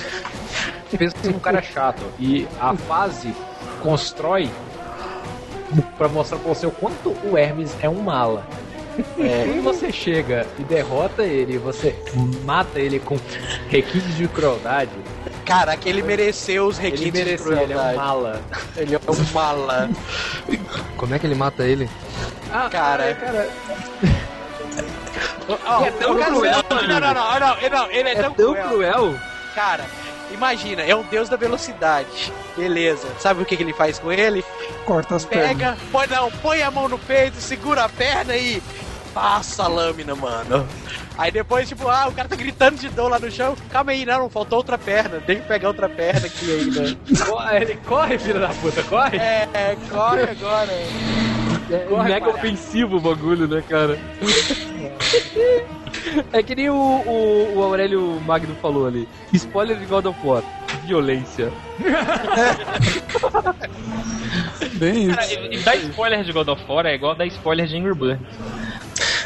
Pensa num cara chato. E a fase constrói pra mostrar pra você o quanto o Hermes é um mala. É. Quando você chega e derrota ele, você mata ele com requintes de crueldade, Cara, que ele mereceu os ele requintes de mereceu, ele é um crueldade. mala. Ele é um mala. Como é que ele mata ele? Ah, Cara. cara, Ó, É tão cruel, Não, não, não, não, não, não, ele é, É tão, tão cruel. cruel? Cara, imagina, é um deus da velocidade. Beleza. Sabe o que, que ele faz com ele? Corta as pernas. Pega, põe, não, põe a mão no peito, segura a perna e passa a lâmina, mano. Aí depois, tipo, ah, o cara tá gritando de dor lá no chão. Calma aí, não, não faltou outra perna. Tem que pegar outra perna aqui ainda. ele corre, filho da puta, corre! É, é, corre agora. Corre, Mega palhaço. ofensivo o bagulho, né, cara? É que nem o, o, o Aurélio Magno falou ali. Spoiler de God of War. Violência. Bem isso. Cara, e, e dar spoiler de God of War é igual dar spoiler de Angry Birds.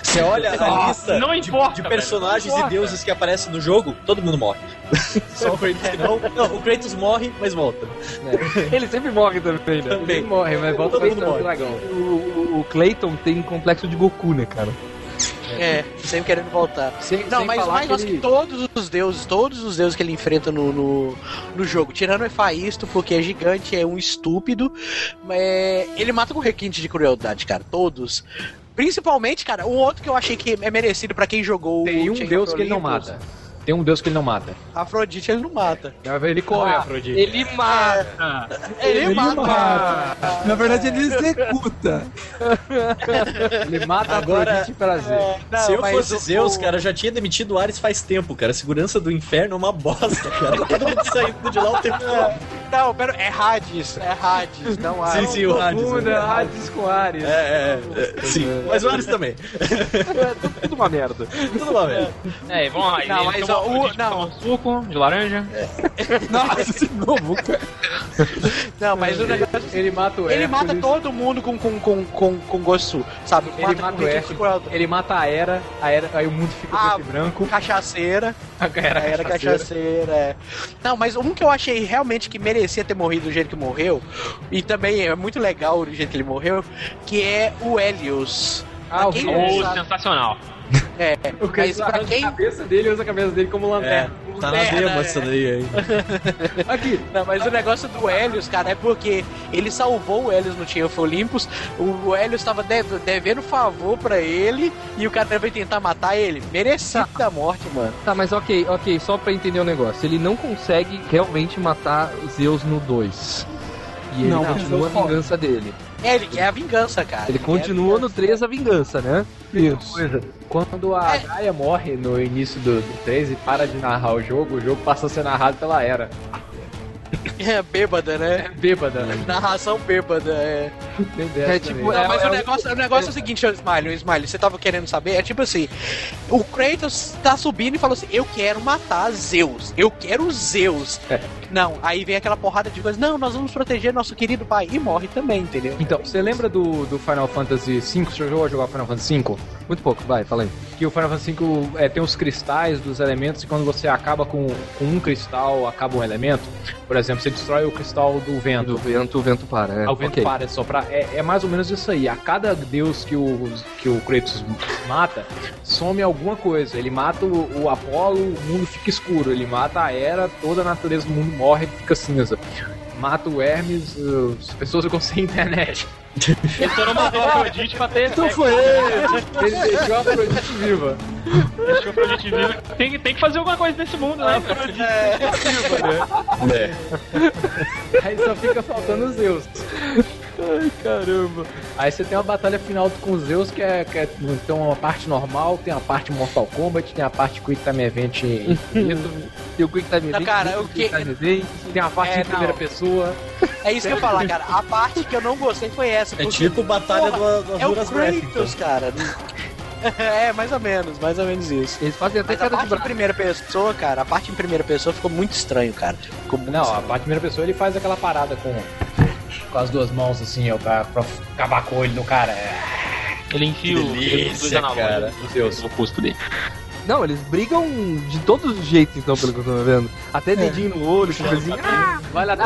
Você olha a lista não de, importa, de personagens não e deuses que aparecem no jogo, todo mundo morre. Só o Kratos que não. Não, o Kratos morre, mas volta. Ele sempre morre também, né? Ele morre, mas volta Todo mundo morre. O, o, o Clayton tem complexo de Goku, né, cara? É, sempre querendo voltar. Sem, Não, sem mas mais que ele... que todos os deuses, todos os deuses que ele enfrenta no, no, no jogo, tirando o Efaisto, porque é gigante, é um estúpido, é, ele mata com requinte de crueldade, cara, todos. Principalmente, cara, um outro que eu achei que é merecido pra quem jogou Tem um deus que ele não mata. Tem um deus que ele não mata. Afrodite ele não mata. Ele corre, Ah, Afrodite. Ele mata! Ele, Ele mata. mata. Na verdade, ele executa. Ele mata Agora- Afrodite prazer. É, não, Se eu fosse Zeus, o- cara, eu já tinha demitido o Ares faz tempo, cara. A segurança do inferno é uma bosta, cara. Todo mundo saindo de lá o tempo todo. Não, pera, é Hades, é Hades, não há. Sim, sim, o Hades. Confunda Hades com Ares. É, é, é, sim. Mas o Ares também. Tudo uma merda. Tudo lá, velho. É, vamos lá. Não, ele mas, ó, o- não. um suco de laranja. Nossa, de novo, cara. Não, mas o negócio Ele mata o Ele mata todo mundo com, com, com, com, com gosto, sabe? Ele mata com o Hércules, ele mata a Era, a Era, aí o mundo fica Ah, branco. Cachaceira. A Era, Era cachaceira, é. Não, mas um que eu achei realmente que merecia ter morrido do jeito que morreu, e também é muito legal o jeito que ele morreu, que é o Helios. Ah, o Helios. sensacional. É, O mas pra quem. a cabeça dele usa a cabeça dele como É, lanterna. Tá na Merda, demo é. essa daí aí. Aqui, Não, mas o negócio do Helios, cara, é porque ele salvou o Helios no of Olympus, o Helios tava dev- devendo favor pra ele, e o cara vai tentar matar ele. Merecido da morte, mano. Tá, mas ok, ok, só pra entender o negócio. Ele não consegue realmente matar Zeus no 2. E ele Não, continua a vingança dele. É, ele quer a vingança, cara. Ele a continua no vingança. 3 a vingança, né? Isso. coisa. Quando a É. Gaia morre no início do, do 3 e para de narrar o jogo, o jogo passa a ser narrado pela Era. É bêbada, né? Bêbada. Narração bêbada, é. Tem dessa É tipo. Não, mas é o, o- negócio, o negócio é o seguinte, Smiley, Smiley, você tava querendo saber? É tipo assim: o Kratos tá subindo e falou assim: Eu quero matar Zeus, eu quero Zeus. É. Não, aí vem aquela porrada de coisas: Não, nós vamos proteger nosso querido pai. E morre também, entendeu? Então, você lembra do, do Final Fantasy V? Você já jogou a jogar Final Fantasy V? Muito pouco, vai, fala aí. Que o Final Fantasy V é, tem os cristais dos elementos e quando você acaba com, com um cristal, acaba um elemento. Por exemplo, você destrói o cristal do vento. Do vento, o vento para. É. Ah, o vento ok. para, é só pra. É, é mais ou menos isso aí. A cada deus que o, que o Kratos mata, some alguma coisa. Ele mata o, o Apolo, o mundo fica escuro. Ele mata a Era, toda a natureza do mundo morre e fica cinza. mata o Hermes, as pessoas ficam sem internet. Ele só não matou a Afrodite pra ter Então foi ele! Ele deixou a Afrodite viva. Deixou a Afrodite viva. Tem, que- tem que fazer alguma coisa nesse mundo, né? Aí só fica faltando os Zeus. Ai, caramba. Aí você tem uma batalha final com os Zeus, que é, que é tem uma parte normal, tem a parte Mortal Kombat, tem a parte Quick Time Event infinito, Tem o Quick Time Não, Event, cara, tem o que- Quick Time Event. tem a parte É, em primeira não. pessoa. É isso que eu ia falar, cara. A parte que eu não gostei foi essa. É porque, tipo batalha porra, do, do É o Azuras Breath, então. Kratos, cara. É, mais ou menos, mais ou menos isso. Eles fazem até Mas a queda de parte em primeira pessoa, cara, a parte em primeira pessoa ficou muito estranho, cara. Ficou muito Não, a estranho. parte em primeira pessoa ele faz aquela parada com, com as duas mãos assim, ó, pra, pra acabar com o olho do cara. É. Ele enfia o delícia, cara. dos Zeus no custo dele. Não, eles brigam de todos os jeitos, então, pelo que eu tô vendo. Até dedinho no olho, coisinha. Ah, Vai lá até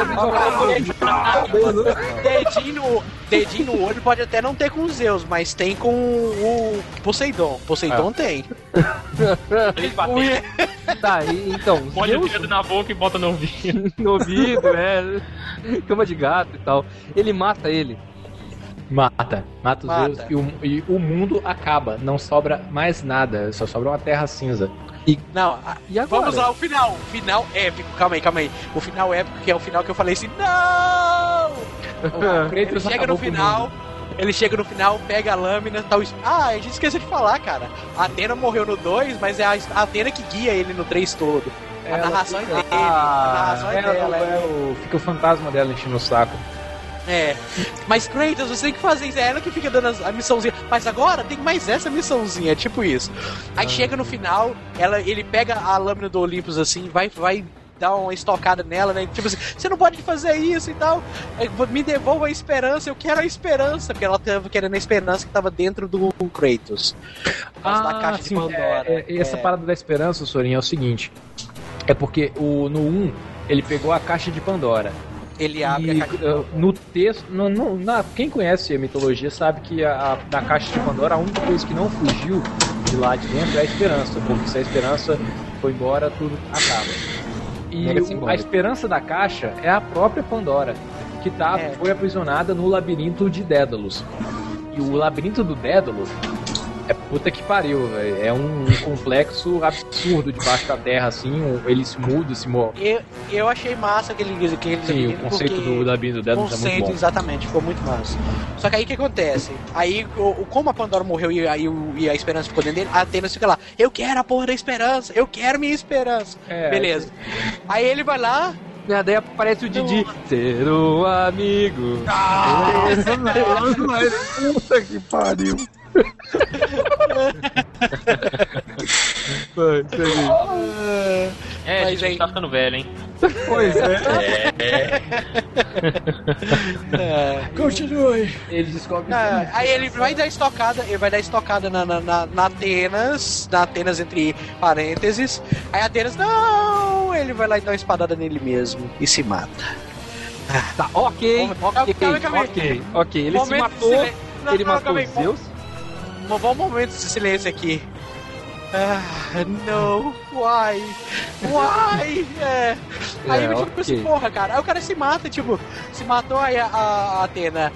Dedinho no, dedinho no olho pode até não ter com os Zeus, mas tem com o Poseidon. Poseidon tem. Eles batem, tá, e, então, põe o Zeus dedo na boca e bota no ouvido. no ouvido, é. Cama de gato e tal. Ele mata ele. Mata, mata os Mata. Zeus e o, e o mundo acaba. Não sobra mais nada, só sobra uma terra cinza. Não, a- E agora? vamos lá, o final. Final épico. Calma aí, calma aí. O final épico, que é o final que eu falei assim, não! Ele Kratos chega no final, ele chega no final, pega a lâmina, tal. Ah, a gente esqueceu de falar, cara. A Atena morreu no 2, mas é a Atena que guia ele no 3 todo. A Ela narração é dele. A narração é dela. é- é o- fica o fantasma dela enchendo o saco. É. Mas Kratos, você tem que fazer isso. É ela que fica dando as- a missãozinha. Mas agora tem mais essa missãozinha, é tipo isso. Aí chega no final, ela, ele pega a lâmina do Olympus assim, vai, vai dar uma estocada nela, né? Tipo assim, você não pode fazer isso e tal. Aí, Me devolva a esperança, eu quero a esperança. Porque ela tava querendo a esperança que tava dentro do Kratos. Causa da caixa de sim, Pandora. é, é, essa É. parada da esperança, Sorinha, é o seguinte. É porque o, no 1 ele pegou a caixa de Pandora. Ele abre E, a caixa uh, no texto, no, no- na- quem conhece a mitologia sabe que a, a- da caixa de Pandora a única coisa que não fugiu de lá de dentro é a esperança, porque se a esperança foi embora, tudo acaba. E o- a esperança da caixa é a própria Pandora, que tá, É. foi aprisionada no labirinto de Dédalus. E o labirinto do Dédalus é puta que pariu, velho. É um complexo absurdo debaixo da terra, assim. um- ele se muda, se move. Eu, eu achei massa aquele, aquele Sim, o conceito do labirinto do Dédalus é muito conceito, bom. exatamente, ficou muito massa. Só que aí o que acontece? Aí, o, como a Pandora morreu e, aí, o- e a esperança ficou dentro dele, a Atenas fica lá, eu quero a porra da esperança, eu quero minha esperança. É, Beleza. Aí ele vai lá, Né, Daí aparece o Didi. Ser um amigo. Mas puta que pariu. É, Mas a aí- gente tá ficando velho, hein? Pois é. continue. Ele descobre Ah, aí ele vai dar estocada, ele vai dar estocada na, na, na, na Atenas, na Atenas entre parênteses. Aí a Atenas, não! Ele vai lá e dá uma espadada nele mesmo e se mata. Tá, ok, ok, ok, ok. Ele se Momento de matou, ele não, matou os Zeus. Um bom momento de silêncio aqui. Ah, não. Why? Why? É. Aí É, eu tipo assim, ok. porra, cara. Aí o cara se mata, tipo, se matou aí a, a Atena.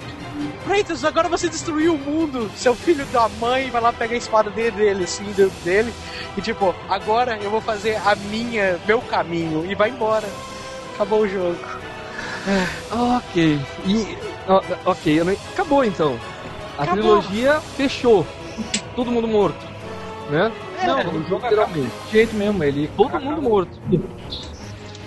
Kratos, agora você destruiu o mundo. Seu filho da mãe vai lá pegar a espada dele, dele assim, dele. E tipo, agora eu vou fazer a minha, meu caminho. E vai embora. Acabou o jogo. Ok. E. ok, acabou então. A Acabou. trilogia fechou. Todo mundo morto. Né? Não, É, o jogo literalmente. de jeito mesmo, ele. Todo mundo morto.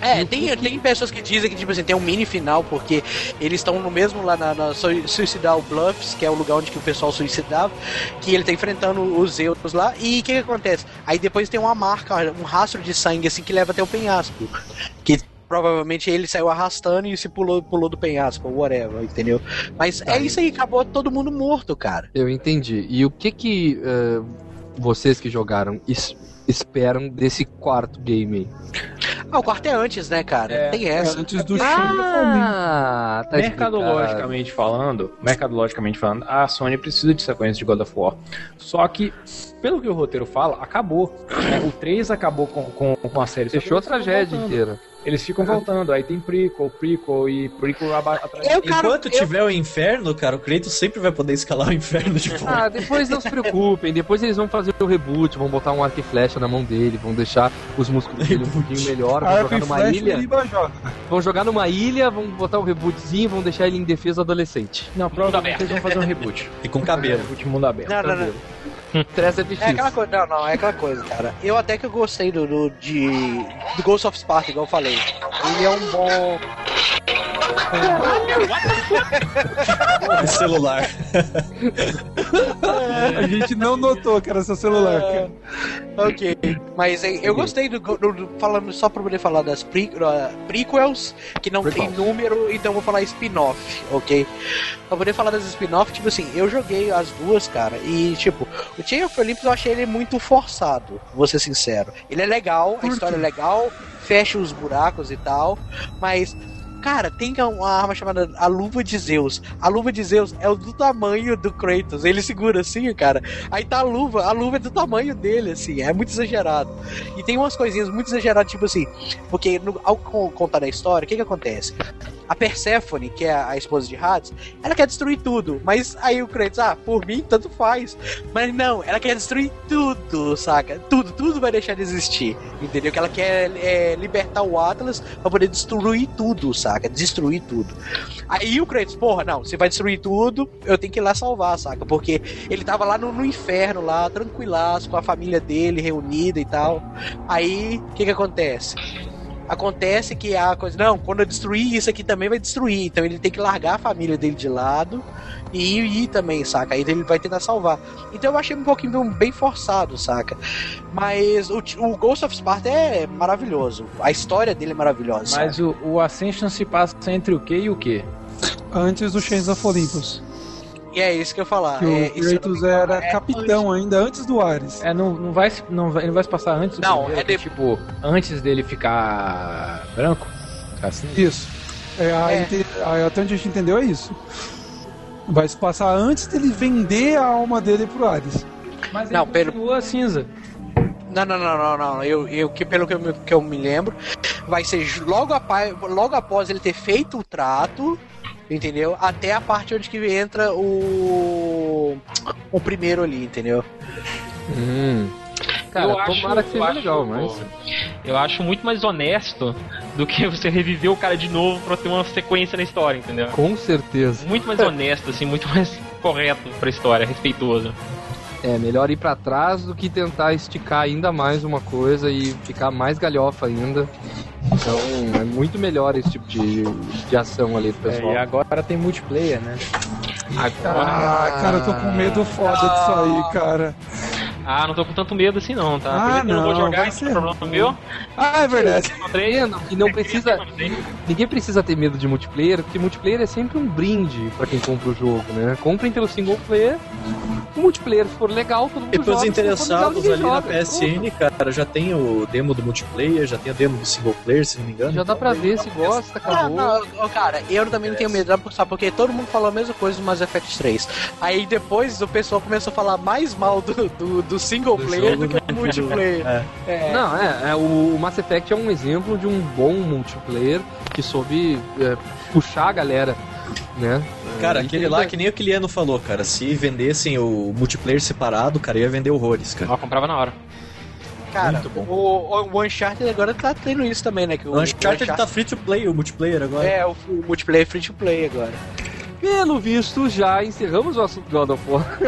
É, tem, tem pessoas que dizem que, tipo assim, tem um mini final, porque eles estão no mesmo lá na, na Sui- Suicidal Bluffs, que é o lugar onde que o pessoal suicidava, que ele tá enfrentando os Zeus lá, e o que, que acontece? Aí depois tem uma marca, um rastro de sangue, assim, que leva até o penhasco. Que provavelmente ele saiu arrastando e se pulou, pulou do penhasco, whatever, entendeu? Mas é isso aí, acabou todo mundo morto, cara. Eu entendi. E o que que eh, vocês que jogaram es- esperam desse quarto game aí? Ah, o quarto é antes, né, cara? É, tem essa. Antes do Ah, tá mercadologicamente falando, mercadologicamente falando, a Sony precisa de sequência de God of War. Só que, pelo que o roteiro fala, acabou. O 3 acabou com, com, com a série. Fechou a tragédia voltando. inteira. Eles ficam voltando, aí tem prequel, prequel e prequel atrás. Eu, cara, Enquanto eu- tiver o inferno, cara, o Kratos sempre vai poder escalar o inferno de fora. Ah, depois não se preocupem, depois eles vão fazer o reboot, vão botar um arco e flecha na mão dele, vão deixar os músculos dele um pouquinho melhor, vão Arco jogar numa ilha, vão jogar numa ilha, vão botar um rebootzinho, vão deixar ele em defesa adolescente. Não, provavelmente eles vão fazer um reboot. E com cabelo. Reboot mundo aberto. Não, não, não. Três FX. É aquela coisa, não, não, é aquela coisa, cara. Eu até que eu gostei do, do, de, do Ghost of Sparta, igual eu falei. Ele é um bom. O celular. A gente não notou que era seu celular, cara. Ok. Mas é, eu gostei do, do- do- Falando só pra poder falar das pre, uh, prequels, que não tem número, então eu vou falar spin-off, ok? Pra poder falar das spin-off, tipo assim, eu joguei as duas, cara, e tipo, o Chain of Olympus eu achei ele muito forçado, vou ser sincero. Ele é legal, a história é legal, fecha os buracos e tal, mas. Cara, tem uma arma chamada a Luva de Zeus. A Luva de Zeus é do tamanho do Kratos. Ele segura assim, cara. Aí tá a luva, a luva é do tamanho dele, assim. É muito exagerado. E tem umas coisinhas muito exageradas, tipo assim. Porque no- ao co- contar a história, o que que acontece? A Persephone, que é a esposa de Hades, ela quer destruir tudo. Mas aí o Kratos, ah, por mim, tanto faz. Mas não, ela quer destruir tudo, saca? Tudo, tudo vai deixar de existir. Entendeu? Que ela quer é, libertar o Atlas pra poder destruir tudo, saca? Destruir tudo. Aí o Kratos, porra, não, você vai destruir tudo, eu tenho que ir lá salvar, saca? Porque ele tava lá no, no inferno, lá, tranquilaço, com a família dele reunida e tal. Aí, o que que acontece? Acontece que a coisa, não, quando eu destruir isso aqui também vai destruir. Então ele tem que largar a família dele de lado e ir também, saca? Aí ele vai tentar salvar. Então eu achei um pouquinho bem forçado, saca? Mas o, o Ghost of Sparta é maravilhoso. A história dele é maravilhosa. Mas saca? o, o Ascension se passa entre o que e o que? Antes do Chains of Olympus. E é isso que eu falar. Que é, o não Kratos era é capitão ainda, antes do Ares. É, não, não, vai, se- não, vai, não vai se passar antes do Não, é de- tipo, antes dele ficar branco? Ficar assim? Isso. É, a É. inte- a- até onde a gente entendeu é isso. Vai se passar antes dele vender a alma dele pro Ares. Mas Não, ele pelo- continua cinza. Não, não, não, não, não. Eu, eu que pelo que eu, me- que eu me lembro, vai ser logo, apa- logo após ele ter feito o trato, entendeu? Até a parte onde que entra o o primeiro ali, entendeu? Hum. Cara, eu acho, tomara que eu seja acho- legal, mas. Eu acho muito mais honesto do que você reviver o cara de novo pra ter uma sequência na história, entendeu? Com certeza. Muito mais honesto, assim, muito mais correto pra história, respeitoso. É, melhor ir pra trás do que tentar esticar ainda mais uma coisa e ficar mais galhofa ainda. Então, é muito melhor esse tipo de, de ação ali do É, pessoal. e agora tem multiplayer, né? Agora. Ah, cara, eu tô com medo foda disso aí, cara. Ah, não tô com tanto medo assim não, tá? Ah, exemplo, eu não vou não, jogar, vai isso ser é problema meu. Ah, é verdade. Que não precisa. Ninguém precisa ter medo de multiplayer, porque multiplayer é sempre um brinde pra quem compra o jogo, né? Comprem pelo single player. Se o multiplayer for legal, todo mundo E pros não legal, interessados ninguém ali na joga. PSN, cara, já tem o demo do multiplayer, já tem o demo do single player, se não me engano. Já dá pra ver se gosta, Não, acabou. não, ó, cara, eu também não tenho medo, sabe? Porque todo mundo falou a mesma coisa do Mass Effect 3. Aí depois o pessoal começou a falar mais mal do, do, do single Do player do que do multiplayer. É. É. Não, é, é, o o Mass Effect é um exemplo de um bom multiplayer que soube é, puxar a galera, né? Cara, É, aquele lá, que nem o Kiliano falou, cara, se vendessem o multiplayer separado, cara, ia vender horrores, cara. Eu comprava na hora. Cara, Muito bom. o, o Uncharted agora tá tendo isso também, né? Que O Uncharted tá free to play, o multiplayer agora. É, o, o multiplayer free to play agora. Pelo visto, já encerramos o assunto God of War.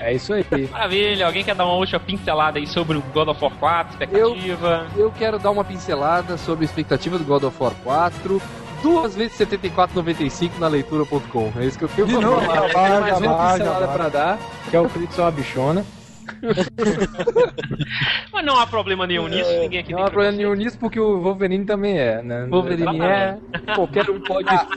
É isso aí. Maravilha, alguém quer dar uma última pincelada aí sobre o God of War 4, expectativa? Eu quero dar uma pincelada sobre a expectativa do God of War 4. Duas vezes 74,95 na leitura.com. É isso que eu tenho De pra novo, falar. Tem mais uma pincelada pra dar, que é o Kratos é uma bichona. Mas não há problema nenhum nisso, ninguém aqui Não tem há problema nenhum nisso, porque o Wolverine também é, né? Wolverine é, qualquer um pode ser.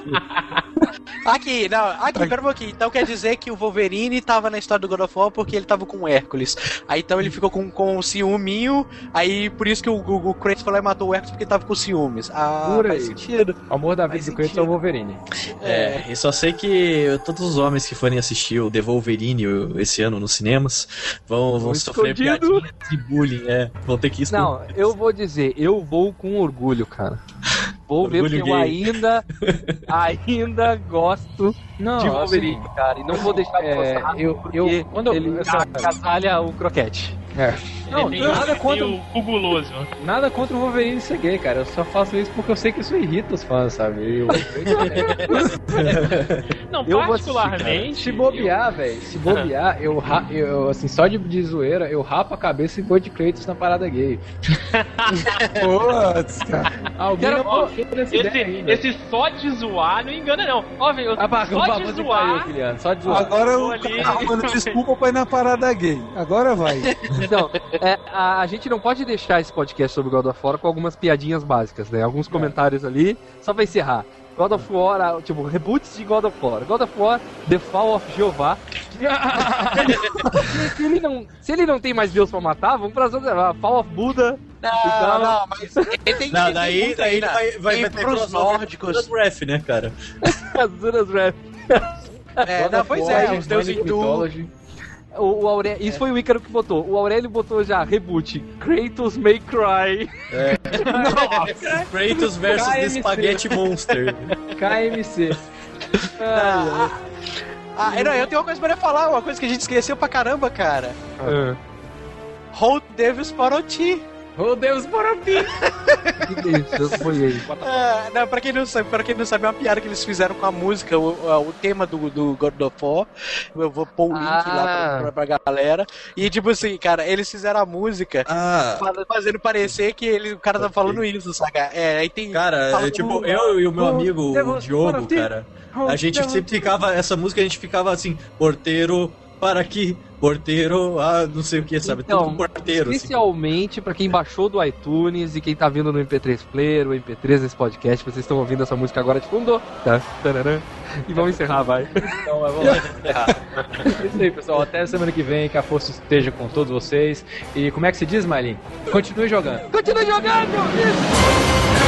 Aqui, não, aqui, pera um pouquinho. Então quer dizer que o Wolverine tava na história do God of War porque ele tava com o Hércules. Aí então ele ficou com, com o ciúminho, aí por isso que o, o, o Kratos foi lá e matou o Hércules porque tava com ciúmes. Ah, Por faz aí. sentido. O amor da vida Faz do Kratos é o. Wolverine. É, e só sei que todos os homens que forem assistir o The Wolverine esse ano nos cinemas vão, vão Vão sofrer piadinhas e bullying, é. Vão ter que esconder. Não, eu vou dizer, eu vou com orgulho, cara. Vou ver Orgulho porque eu gay. ainda, ainda gosto Não, de assim, Wolverine, cara. E não vou deixar de é, gostar, eu, porque eu, quando eu, ele essa- agasalha o croquete. é. Não, tem, nada contra, o cubuloso. nada contra o Wolverine ser gay, cara. Eu só faço isso porque eu sei que isso irrita os fãs, sabe? E o Não, Eu particularmente. Se bobear, velho, se bobear, eu, ra- eu, assim, só de, de zoeira, eu rapo a cabeça e vou de Kratos na parada gay. Putz, cara. Alguém não confia nessa Esse, ideia ainda. esse só de zoar não engana, não. Ó, velho, Ah, pá, só de de zoar. pariu, Kiliano, só de zoar. Agora Vou o ali. cara arrumando desculpa pra ir na parada gay. Agora vai. Então, é, a, a gente não pode deixar esse podcast sobre God of War com algumas piadinhas básicas, né? Alguns comentários ali, só pra encerrar. God of War, ah, tipo, reboots de God of War. God of War, The Fall of Jeová. se, ele não, se ele não tem mais Deus pra matar, vamos pra ah, Fall of Buda. Não, Então- não, mas ele tem Não, tem daí, daí ainda. vai, vai, Tem vai ter pros nórdicos. o Ref, né, cara? Azuras Rap. É, God não, pois War, é, Germanic os deuses hindu. Mythology. O, o Aurélio, isso foi o Ícaro que botou. O Aurélio botou já reboot. Kratos May Cry. Kratos versus The. Spaghetti Monster. KMC. Ah, ah, não, eu tenho uma coisa pra falar, uma coisa que a gente esqueceu pra caramba, cara. Ah. Hold Devils para o ti. Oh, Deus, para mim! Que isso, foi aí. Ah, não, pra quem não sabe, para quem não sabe, é uma piada que eles fizeram com a música, o, o tema do, do God of War. Eu vou pôr o link lá Ah. pra, pra, pra galera. E tipo assim, cara, eles fizeram a música Ah, fa- fazendo parecer que ele, o cara tá Ok. falando isso, saca? É, aí tem. cara, fala é, tipo, tudo. eu e o meu amigo, o Diogo, cara, a gente sempre ficava, essa música a gente ficava assim, porteiro, para aqui, porteiro, ah, não sei o que, sabe? Então, Tudo porteiro, assim. Especialmente pra quem baixou do iTunes e quem tá vindo no MP3 Player, o MP3 desse podcast, vocês estão ouvindo essa música agora de fundo. Tá? Tararã. E vamos encerrar, vai. Então, vamos lá. É Isso aí, pessoal. Até semana que vem. Que a força esteja com todos vocês. E como é que se diz, Marlin? Continue jogando. Continua jogando! Isso!